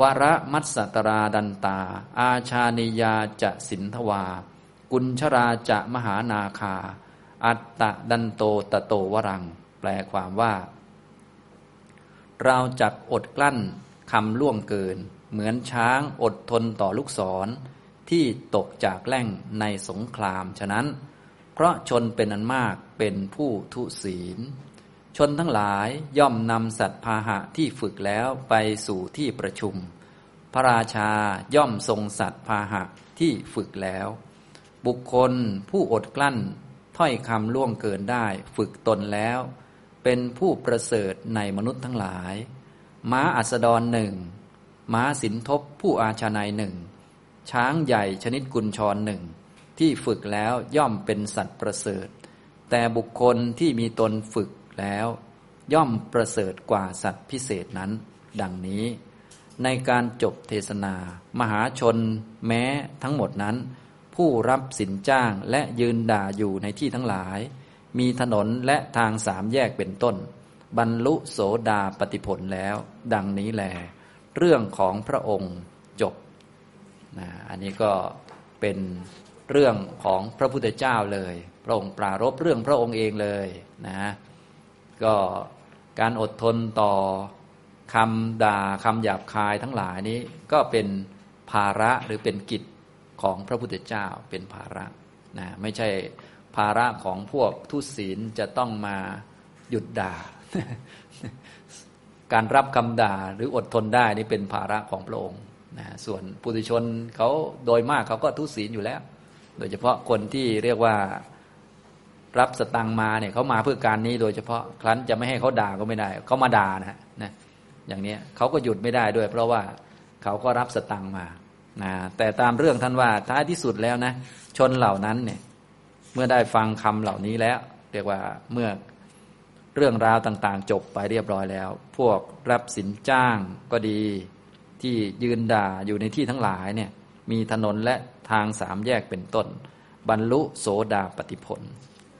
วระมัสสตราดันตา อาชานิยาจะสินทวา กุญชราจะมหานาคา อัตตะดันโตตะโตวรัง แปลความว่า เราจักอดกลั้นคำล่วงเกิน เหมือนช้างอดทนต่อลูกศรที่ตกจากแล่งในสงคราม ฉะนั้น เพราะชนเป็นอันมากเป็นผู้ทุศีล ชนทั้งหลายย่อมนำสัตว์พาหะที่ฝึกแล้วไปสู่ที่ประชุม พระราชาย่อมทรงสัตว์พาหะที่ฝึกแล้ว บุคคลผู้อดกลั้นถ้อยคำล่วงเกินได้ฝึกตนแล้ว เป็นผู้ประเสริฐในมนุษย์ทั้งหลาย ม้าอัสดรหนึ่งม้าสินทบผู้อาชานายหนึ่งช้างใหญ่ชนิดกุญชรหนึ่ง ที่ฝึกแล้วย่อมเป็นสัตว์ประเสริฐ แต่บุคคลที่มีตนฝึกแล้ว ย่อมประเสริฐกว่าสัตว์พิเศษนั้น ดังนี้ ในการจบเทศนา มหาชนแม้ทั้งหมดนั้น ผู้รับสินจ้างและยืนด่าอยู่ในที่ทั้งหลาย มีถนนและทางสามแยกเป็นต้น บรรลุโสดาปฏิผลแล้ว ดังนี้แลเรื่องของพระองค์จบนะอันนี้ก็เป็น เรื่องของพระพุทธเจ้าเลยพระองค์ปรารบเรื่องพระองค์เองเลยนะก็การอดทนต่อคำด่าคำหยาบคายทั้งหลายนี้ก็เป็นภาระหรือเป็นกิจของพระพุทธเจ้าเป็นภาระนะไม่ใช่ภาระของพวกทุศีลจะต้องมาหยุดด่า การรับคำด่าหรืออดทนได้นี่เป็นภาระของพระองค์นะส่วนปุถุชนเขาโดยมากเขาก็ทุศีลอยู่แล้ว โดยเฉพาะคนที่เรียกว่ารับสตังมาเนี่ยเขามาเพื่อการนี้โดยเฉพาะครั้นจะไม่ให้เขาด่าก็ไม่ได้เขามาด่านะนะอย่างนี้เขาก็หยุดไม่ได้ด้วย เพราะว่าเขาก็รับสตังมานะแต่ตามเรื่องท่านว่าท้ายที่สุดแล้วนะชนเหล่านั้นเนี่ยเมื่อได้ฟังคำเหล่านี้แล้ว เรียกว่าเมื่อเรื่องราวต่างๆ จบไปเรียบร้อยแล้ว พวกรับสินจ้างก็ดีที่ยืนด่าอยู่ในที่ทั้งหลายเนี่ยมีถนนและ ทางสามแยกเป็นต้น บรรลุโสดาปฏิผล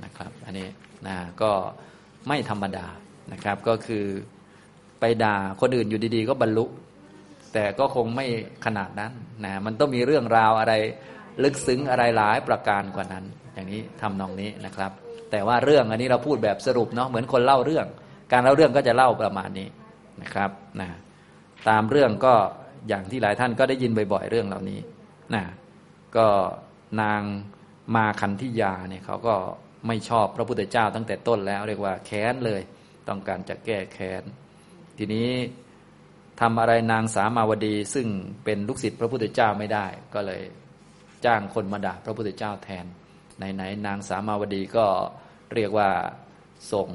นะครับ อันนี้นะก็ไม่ธรรมดานะครับ ก็คือไปด่าคนอื่นอยู่ดีๆ ก็บรรลุ แต่ก็คงไม่ขนาดนั้นนะมันต้องมีเรื่องราวอะไรลึกซึ้งอะไรหลายประการกว่านั้น อย่างนี้ทำนองนี้นะครับ แต่ว่าเรื่องอันนี้เราพูดแบบสรุปเนาะเหมือนคนเล่าเรื่อง การเล่าเรื่องก็จะเล่าประมาณนี้นะครับนะตามเรื่องก็อย่างที่หลายท่านก็ได้ยินบ่อยๆ เรื่องเหล่านี้นะ ก็นางมาคันธิยาเนี่ยเขาก็ไม่ชอบพระพุทธเจ้าตั้งแต่ต้นแล้ว เรียกว่าแค้นเลย ต้องการจะแก้แค้น ทีนี้ทำอะไรนางสามาวดี ซึ่งเป็นลูกศิษย์พระพุทธเจ้าไม่ได้ ก็เลยจ้างคนมาด่าพระพุทธเจ้าแทนไหนๆนางสามาวดีก็เรียกว่าส่ง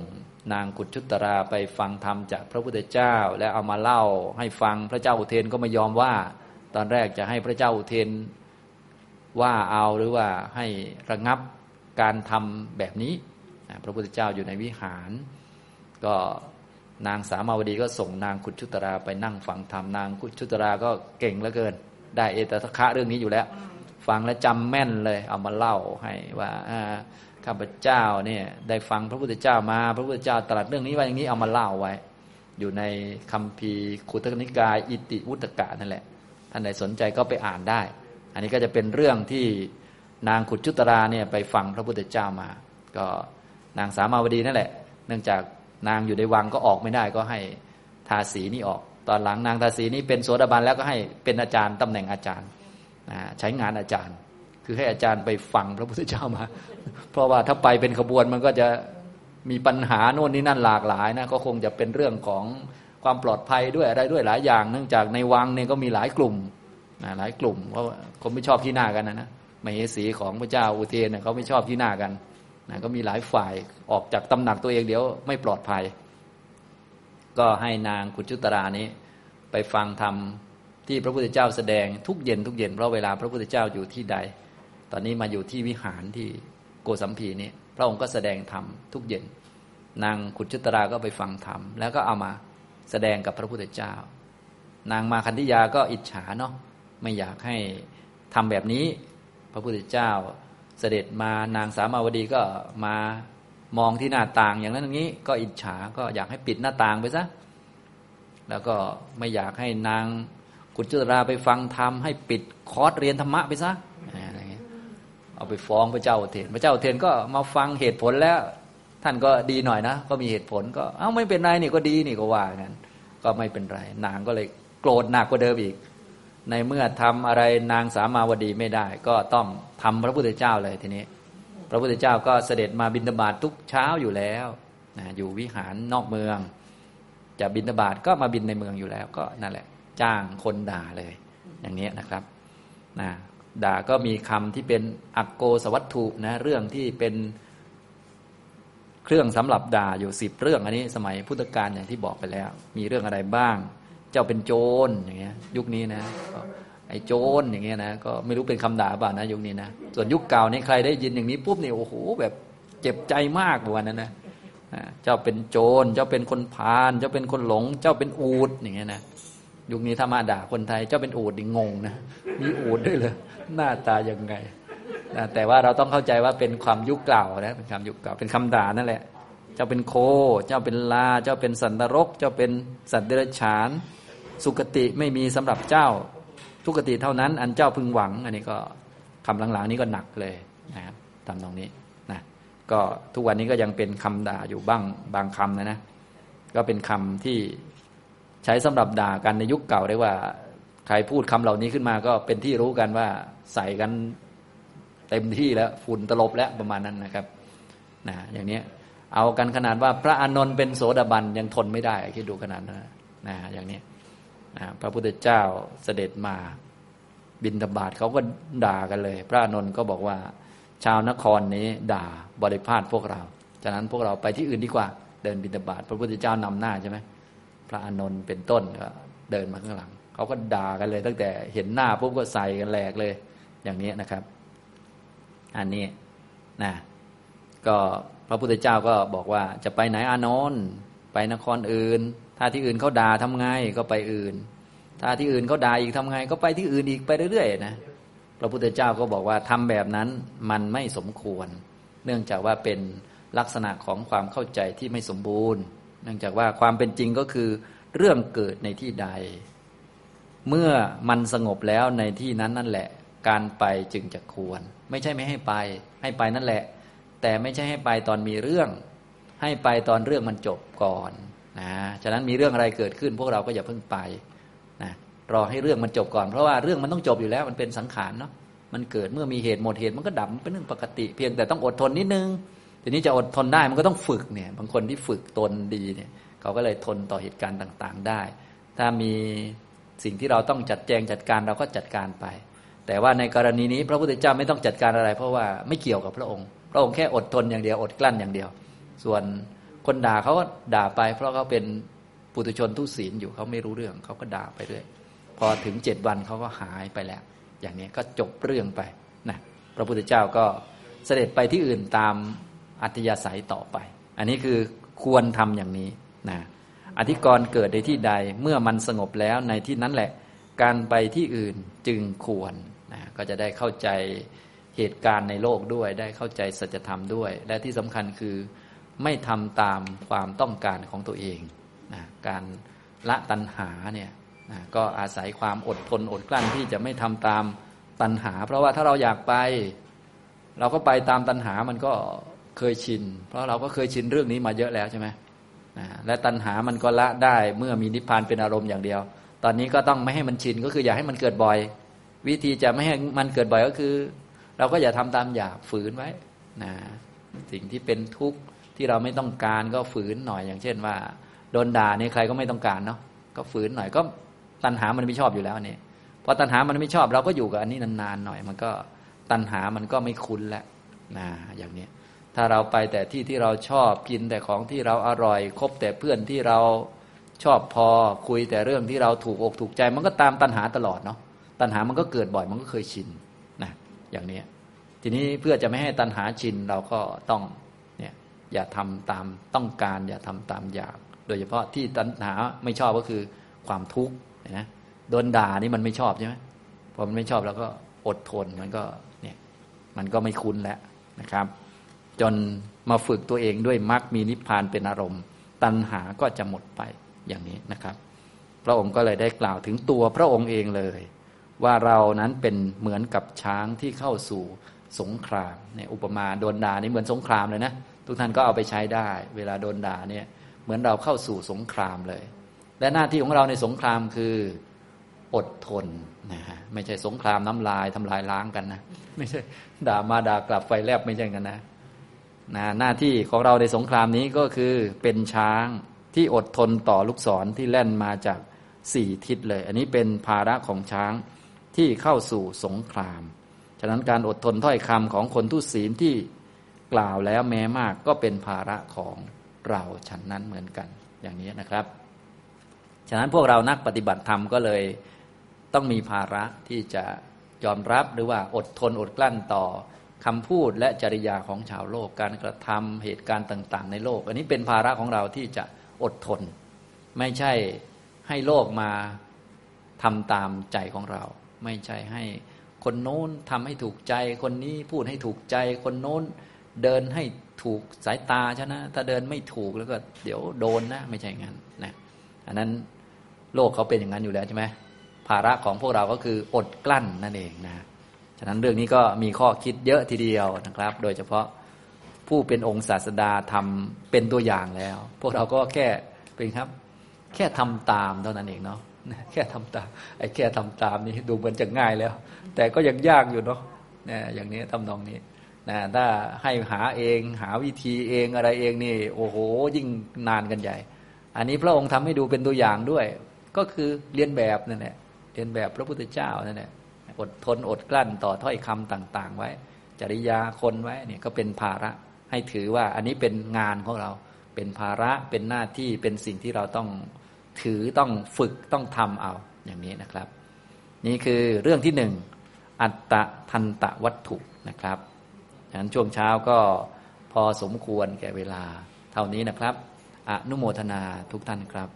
นางกุชุตราไปฟังธรรมจากพระพุทธเจ้า แล้วเอามาเล่าให้ฟังพระเจ้าอุเทนก็ไม่ยอมว่า ตอนแรกจะให้พระเจ้าอุเทน ว่าเอาหรือว่าให้ระงับการทำแบบนี้ พระพุทธเจ้าอยู่ในวิหาร ก็นางสามาวดีก็ส่งนางกุชุตราไปนั่งฟังธรรมนางกุชุตราก็เก่งเหลือเกิน ได้เอตตะคะเรื่องนี้อยู่แล้ว ฟังแล้วจำแม่นเลย เอามาเล่าให้ว่าข้าพเจ้าเนี่ยได้ฟังพระพุทธเจ้ามา พระพุทธเจ้าตรัสเรื่องนี้ว่าอย่างนี้เอามาเล่าไว้ อยู่ในคัมภีร์ขุตนิกาย อิติวุตกะนั่นแหละท่านใดสนใจก็ไปอ่านได้ อันนี้ก็จะเป็นเรื่องที่นางขุดจุตราเนี่ยไปฟังพระพุทธเจ้ามา ก็นางสามาวดีนั่นแหละ เนื่องจากนางอยู่ในวังก็ออกไม่ได้ก็ให้ทาสีนี่ออก ตอนหลังนางทาสีนี่เป็นโสดาบันแล้วก็ให้เป็นอาจารย์ตำแหน่งอาจารย์ใช้งานอาจารย์ คือให้อาจารย์ไปฟังพระพุทธเจ้ามา เพราะว่าถ้าไปเป็นขบวนมันก็จะมีปัญหาโน่นนี่นั่นหลากหลายนะก็คงจะเป็นเรื่องของความปลอดภัยด้วยอะไรด้วยหลายอย่าง เนื่องจากในวังเนี่ยก็มีหลายกลุ่ม นะหลายกลุ่มเพราะคนไม่ชอบที่หน้ากันนะนะมเหสีของพระเจ้าอุเทนเนี่ยเขาไม่ชอบที่หน้ากันนะก็มีหลายฝ่ายออกจากตำหนักตัวเองเดี๋ยวไม่ปลอดภัย ก็ให้นางกุจุตรานี้ ไปฟังธรรมที่พระพุทธเจ้าแสดงทุกเย็นทุกเย็น เพราะเวลาพระพุทธเจ้าอยู่ที่ใด ตอนนี้มาอยู่ที่วิหารที่โกสัมพีนี้พระองค์ก็แสดงธรรมทุกเย็น นางขุจุตราก็ไปฟังธรรมแล้วก็เอามาแสดงกับพระพุทธเจ้า นางมาคันธิยาก็อิจฉาเนาะ ไม่อยากให้ทำแบบนี้ พระพุทธเจ้าเสด็จมานางสามาวดีก็มามองที่หน้าต่างอย่างนั้นอย่างนี้ ก็อิจฉาก็อยากให้ปิดหน้าต่างไปซะแล้วก็ไม่อยากให้นางกุจุราไปฟังธรรมให้ปิดคอร์สเรียนธรรมะไปซะอะไรเงี้ยเอาไปฟ้องพระเจ้าเทนพระเจ้าเทนก็มาฟังเหตุผลแล้ว ท่านก็ดีหน่อยนะก็มีเหตุผลก็เอ้าไม่เป็นไรนี่ก็ดีนี่ก็ว่างั้นก็ไม่เป็นไร นางก็เลยโกรธหนักกว่าเดิมอีก ในเมื่อทำอะไรนางสามาวดีไม่ได้ ก็ต้องทำพระพุทธเจ้าเลยทีนี้ พระพุทธเจ้าก็เสด็จมาบิณฑบาตทุกเช้าอยู่แล้วนะอยู่วิหารนอกเมือง จะบิณฑบาตก็มาบินในเมืองอยู่แล้ว ก็นั่นแหละ จ้างคนด่าเลย อย่างนี้นะครับนะด่าก็มีคำที่เป็นอักโกสวัตถุนะเรื่องที่เป็นเครื่องสำหรับด่าอยู่สิบเรื่องอันนี้สมัยพุทธกาลอย่างที่บอกไปแล้ว มีเรื่องอะไรบ้าง เจ้าเป็นโจรอย่างเงี้ย ยุคนี้นะไอ้โจรอย่างเงี้ยนะก็ไม่รู้เป็นคำด่าบ้างนะยุคนี้นะส่วนยุคเก่านี่ใครได้ยินอย่างนี้ปุ๊บเนี่ยโอ้โหแบบเจ็บใจมากวันนั้นนะเจ้าเป็นโจรเจ้าเป็นคนพาลเจ้าเป็นคนหลง เจ้าเป็นอูดอย่างเงี้ยนะยุคนี้ถ้ามาด่าคนไทยเจ้าเป็นอูดดิงงนะมีอูดด้วยเลยหน้าตายังไงนะแต่ว่าเราต้องเข้าใจว่าเป็นความยุคเก่านะเป็นคำยุคเก่าเป็นคำด่านั่นแหละ เจ้าเป็นโค เจ้าเป็นลา เจ้าเป็นสันตรก เจ้าเป็นสัตว์เดรัจฉาน สุกติไม่มีสำหรับเจ้า ทุกติเท่านั้น อันเจ้าพึงหวัง อันนี้ก็คำหลังๆนี้ก็หนักเลยนะครับตามตรงนี้นะก็ทุกวันนี้ก็ยังเป็นคำด่าอยู่บ้างบางคำนะนะ ก็เป็นคำที่ใช้สำหรับด่ากันในยุคเก่าได้ว่าใครพูดคำเหล่านี้ขึ้นมาก็เป็นที่รู้กันว่าใส่กันเต็มที่แล้วฝุ่นตลบแล้วประมาณนั้นนะครับนะอย่างนี้เอากันขนาดว่าพระอานนท์เป็นโสดาบันยังทนไม่ได้คิดดูขนาดนั้นนะอย่างนี้ พระพุทธเจ้าเสด็จมาบินธบาตเขาก็ด่ากันเลย พระอนนท์ก็บอกว่า ชาวนครนี้ด่าบริพาทพวกเราจากนั้นพวกเราไปที่อื่นดีกว่า เดินบินธบาตพระพุทธเจ้านำหน้าใช่ไหมพระอนนท์เป็นต้นก็เดินมาข้างหลังเขาก็ด่ากันเลย ตั้งแต่เห็นหน้าปุ๊บก็ใส่กันแหลกเลย อย่างนี้นะครับ อันนี้นะก็พระพุทธเจ้าก็บอกว่าจะไปไหนอานนท์ไปนครอื่น ถ้าที่อื่นเขาด่าทำไงก็ไปอื่น ถ้าที่อื่นเขาด่าอีกทำไง ก็ไปที่อื่นอีกไปเรื่อยๆนะพระพุทธเจ้าก็บอกว่าทำแบบนั้นมันไม่สมควร เนื่องจากว่าเป็นลักษณะของความเข้าใจที่ไม่สมบูรณ์ เนื่องจากว่าความเป็นจริงก็คือเรื่องเกิดในที่ใด เมื่อมันสงบแล้วในที่นั้นนั่นแหละ การไปจึงจะควร ไม่ใช่ไม่ให้ไป ให้ไปนั่นแหละ แต่ไม่ใช่ให้ไปตอนมีเรื่อง ให้ไปตอนเรื่องมันจบก่อน นะฉะนั้นมีเรื่องอะไรเกิดขึ้น พวกเราก็อย่าเพิ่งไปนะรอให้เรื่องมันจบก่อนเพราะว่าเรื่องมันต้องจบอยู่แล้วมันเป็นสังขารเนาะมันเกิดเมื่อมีเหตุหมดเหตุมันก็ดับเป็นเรื่องปกติ เพียงแต่ต้องอดทนนิดนึงทีนี้จะอดทนได้มันก็ต้องฝึกเนี่ยบางคนที่ฝึกตนดีเนี่ยเขาก็เลยทนต่อเหตุการณ์ต่างๆได้ ถ้ามีสิ่งที่เราต้องจัดแจงจัดการเราก็จัดการไป แต่ว่าในกรณีนี้พระพุทธเจ้าไม่ต้องจัดการอะไร เพราะว่าไม่เกี่ยวกับพระองค์ พระองค์แค่อดทนอย่างเดียวอดกลั้นอย่างเดียว ส่วน คนด่าเขาก็ด่าไป เพราะเขาเป็นปุถุชนทุศีลอยู่เขาไม่รู้เรื่องเขาก็ด่าไปเรื่อยพอถึงเจ็ดวันเขาก็หายไปแล้ว อย่างนี้ก็จบเรื่องไปนะพระพุทธเจ้าก็เสด็จไปที่อื่นตามอัธยาศัยต่อไป อันนี้คือควรทำอย่างนี้นะอธิกรณ์เกิดในที่ใดเมื่อมันสงบแล้วในที่นั้นแหละ การไปที่อื่นจึงควรนะก็จะได้เข้าใจเหตุการณ์ในโลกด้วย ได้เข้าใจสัจธรรมด้วย และที่สำคัญคือ ไม่ทำตามความต้องการของตัวเองนะการละตัณหาเนี่ยนะก็อาศัยความอดทนอดกลั้นที่จะไม่ทำตามตัณหา เพราะว่าถ้าเราอยากไป เราก็ไปตามตัณหามันก็เคยชิน เพราะเราก็เคยชินเรื่องนี้มาเยอะแล้วใช่ไหมนะและตัณหามันก็ละได้เมื่อมีนิพพานเป็นอารมณ์อย่างเดียว ตอนนี้ก็ต้องไม่ให้มันชินก็คืออย่าให้มันเกิดบ่อย วิธีจะไม่ให้มันเกิดบ่อยก็คือ เราก็อย่าทำตามอยากฝืนไว้นะสิ่งที่เป็นทุกข์ ที่เราไม่ต้องการก็ฝืนหน่อยอย่างเช่นว่าโดนด่าเนี่ยใครก็ไม่ต้องการเนาะก็ฝืนหน่อยก็ตัณหามันไม่ชอบอยู่แล้วนี่พอตัณหามันไม่ชอบเราก็อยู่กับอันนี้นานๆหน่อย มันก็ตัณหามันก็ไม่คุ้นแล้วนะอย่างนี้ถ้าเราไปแต่ที่ที่เราชอบกินแต่ของที่เราอร่อยคบแต่เพื่อนที่เราชอบพอคุยแต่เรื่องที่เราถูกอกถูกใจ มันก็ตามตัณหาตลอดเนาะตัณหามันก็เกิดบ่อยมันก็เคยชินนะอย่างนี้ทีนี้เพื่อจะไม่ให้ตัณหาชินเราก็ต้อง อย่าทำตามต้องการ อย่าทำตามอยาก โดยเฉพาะที่ตัณหาไม่ชอบก็คือความทุกข์นะโดนด่านี่มันไม่ชอบใช่ไหมพอมันไม่ชอบเราก็อดทนมันก็เนี่ยมันก็ไม่คุ้นแล้วนะครับ จนมาฝึกตัวเองด้วยมรรคมีนิพพานเป็นอารมณ์ ตัณหาก็จะหมดไปอย่างนี้นะครับ พระองค์ก็เลยได้กล่าวถึงตัวพระองค์เองเลย ว่าเรานั้นเป็นเหมือนกับช้างที่เข้าสู่สงครามเนี่ยอุปมาโดนด่านี่เหมือนสงครามเลยนะ ทุกท่านก็เอาไปใช้ได้ เวลาโดนด่าเนี่ยเหมือนเราเข้าสู่สงครามเลย และหน้าที่ของเราในสงครามคืออดทนนะฮะไม่ใช่สงครามน้ำลายทำลายล้างกันนะไม่ใช่ด่ามาด่ากลับไฟแลบไม่ใช่กันนะนะหน้าที่ของเราในสงครามนี้ก็คือเป็นช้างที่อดทนต่อลูกศรที่แล่นมาจากสี่ทิศเลย อันนี้เป็นภาระของช้างที่เข้าสู่สงคราม ฉะนั้นการอดทนถ้อยคำของคนทุศีลที่ กล่าวแล้วแม้มากก็เป็นภาระของเราฉันนั้นเหมือนกันอย่างนี้นะครับ ฉะนั้นพวกเรานักปฏิบัติธรรมก็เลยต้องมีภาระที่จะยอมรับหรือว่าอดทนอดกลั้นต่อคำพูดและจริยาของชาวโลกการกระทำเหตุการณ์ต่าง ๆ ในโลก อันนี้เป็นภาระของเราที่จะอดทน ไม่ใช่ให้โลกมาทำตามใจของเรา ไม่ใช่ให้คนโน้นทำให้ถูกใจ คนนี้พูดให้ถูกใจ คนโน้น เดินให้ถูกสายตาชนะ ถ้าเดินไม่ถูกแล้วก็เดี๋ยวโดนนะ ไม่ใช่งั้นนะอันนั้นโลกเขาเป็นอย่างนั้นอยู่แล้วใช่ไหมภาระของพวกเราก็คืออดกลั้นนั่นเองนะฉะนั้นเรื่องนี้ก็มีข้อคิดเยอะทีเดียวนะครับ โดยเฉพาะผู้เป็นองค์ศาสดาทำเป็นตัวอย่างแล้ว พวกเราก็แค่เป็นครับ แค่ทำตามเท่านั้นเองเนาะแค่ทำตามไอ้แค่ทำตามนี่ดูเหมือนจะง่ายแล้ว แต่ก็ยังยากอยู่เนาะเนะอย่างนี้ทำนองนี้ นะถ้าให้หาเองหาวิธีเองอะไรเองนี่ โอ้โห ยิ่งนานกันใหญ่ อันนี้พระองค์ทำให้ดูเป็นตัวอย่างด้วย ก็คือเรียนแบบนั่นแหละเรียนแบบพระพุทธเจ้านั่นแหละอดทนอดกลั้นต่อถ้อยคำต่าง ๆ ไว้ จริยาคนไว้เนี่ยก็เป็นภาระ ให้ถือว่าอันนี้เป็นงานของเรา เป็นภาระเป็นหน้าที่เป็นสิ่งที่เราต้องถือต้องฝึกต้องทำเอาอย่างนี้นะครับ นี่คือเรื่องที่หนึ่งอัตตะทันตะวัตถุนะครับ ฉะนั้นช่วงเช้าก็พอสมควรแก่เวลา เท่านี้นะครับ อนุโมทนาทุกท่านครับ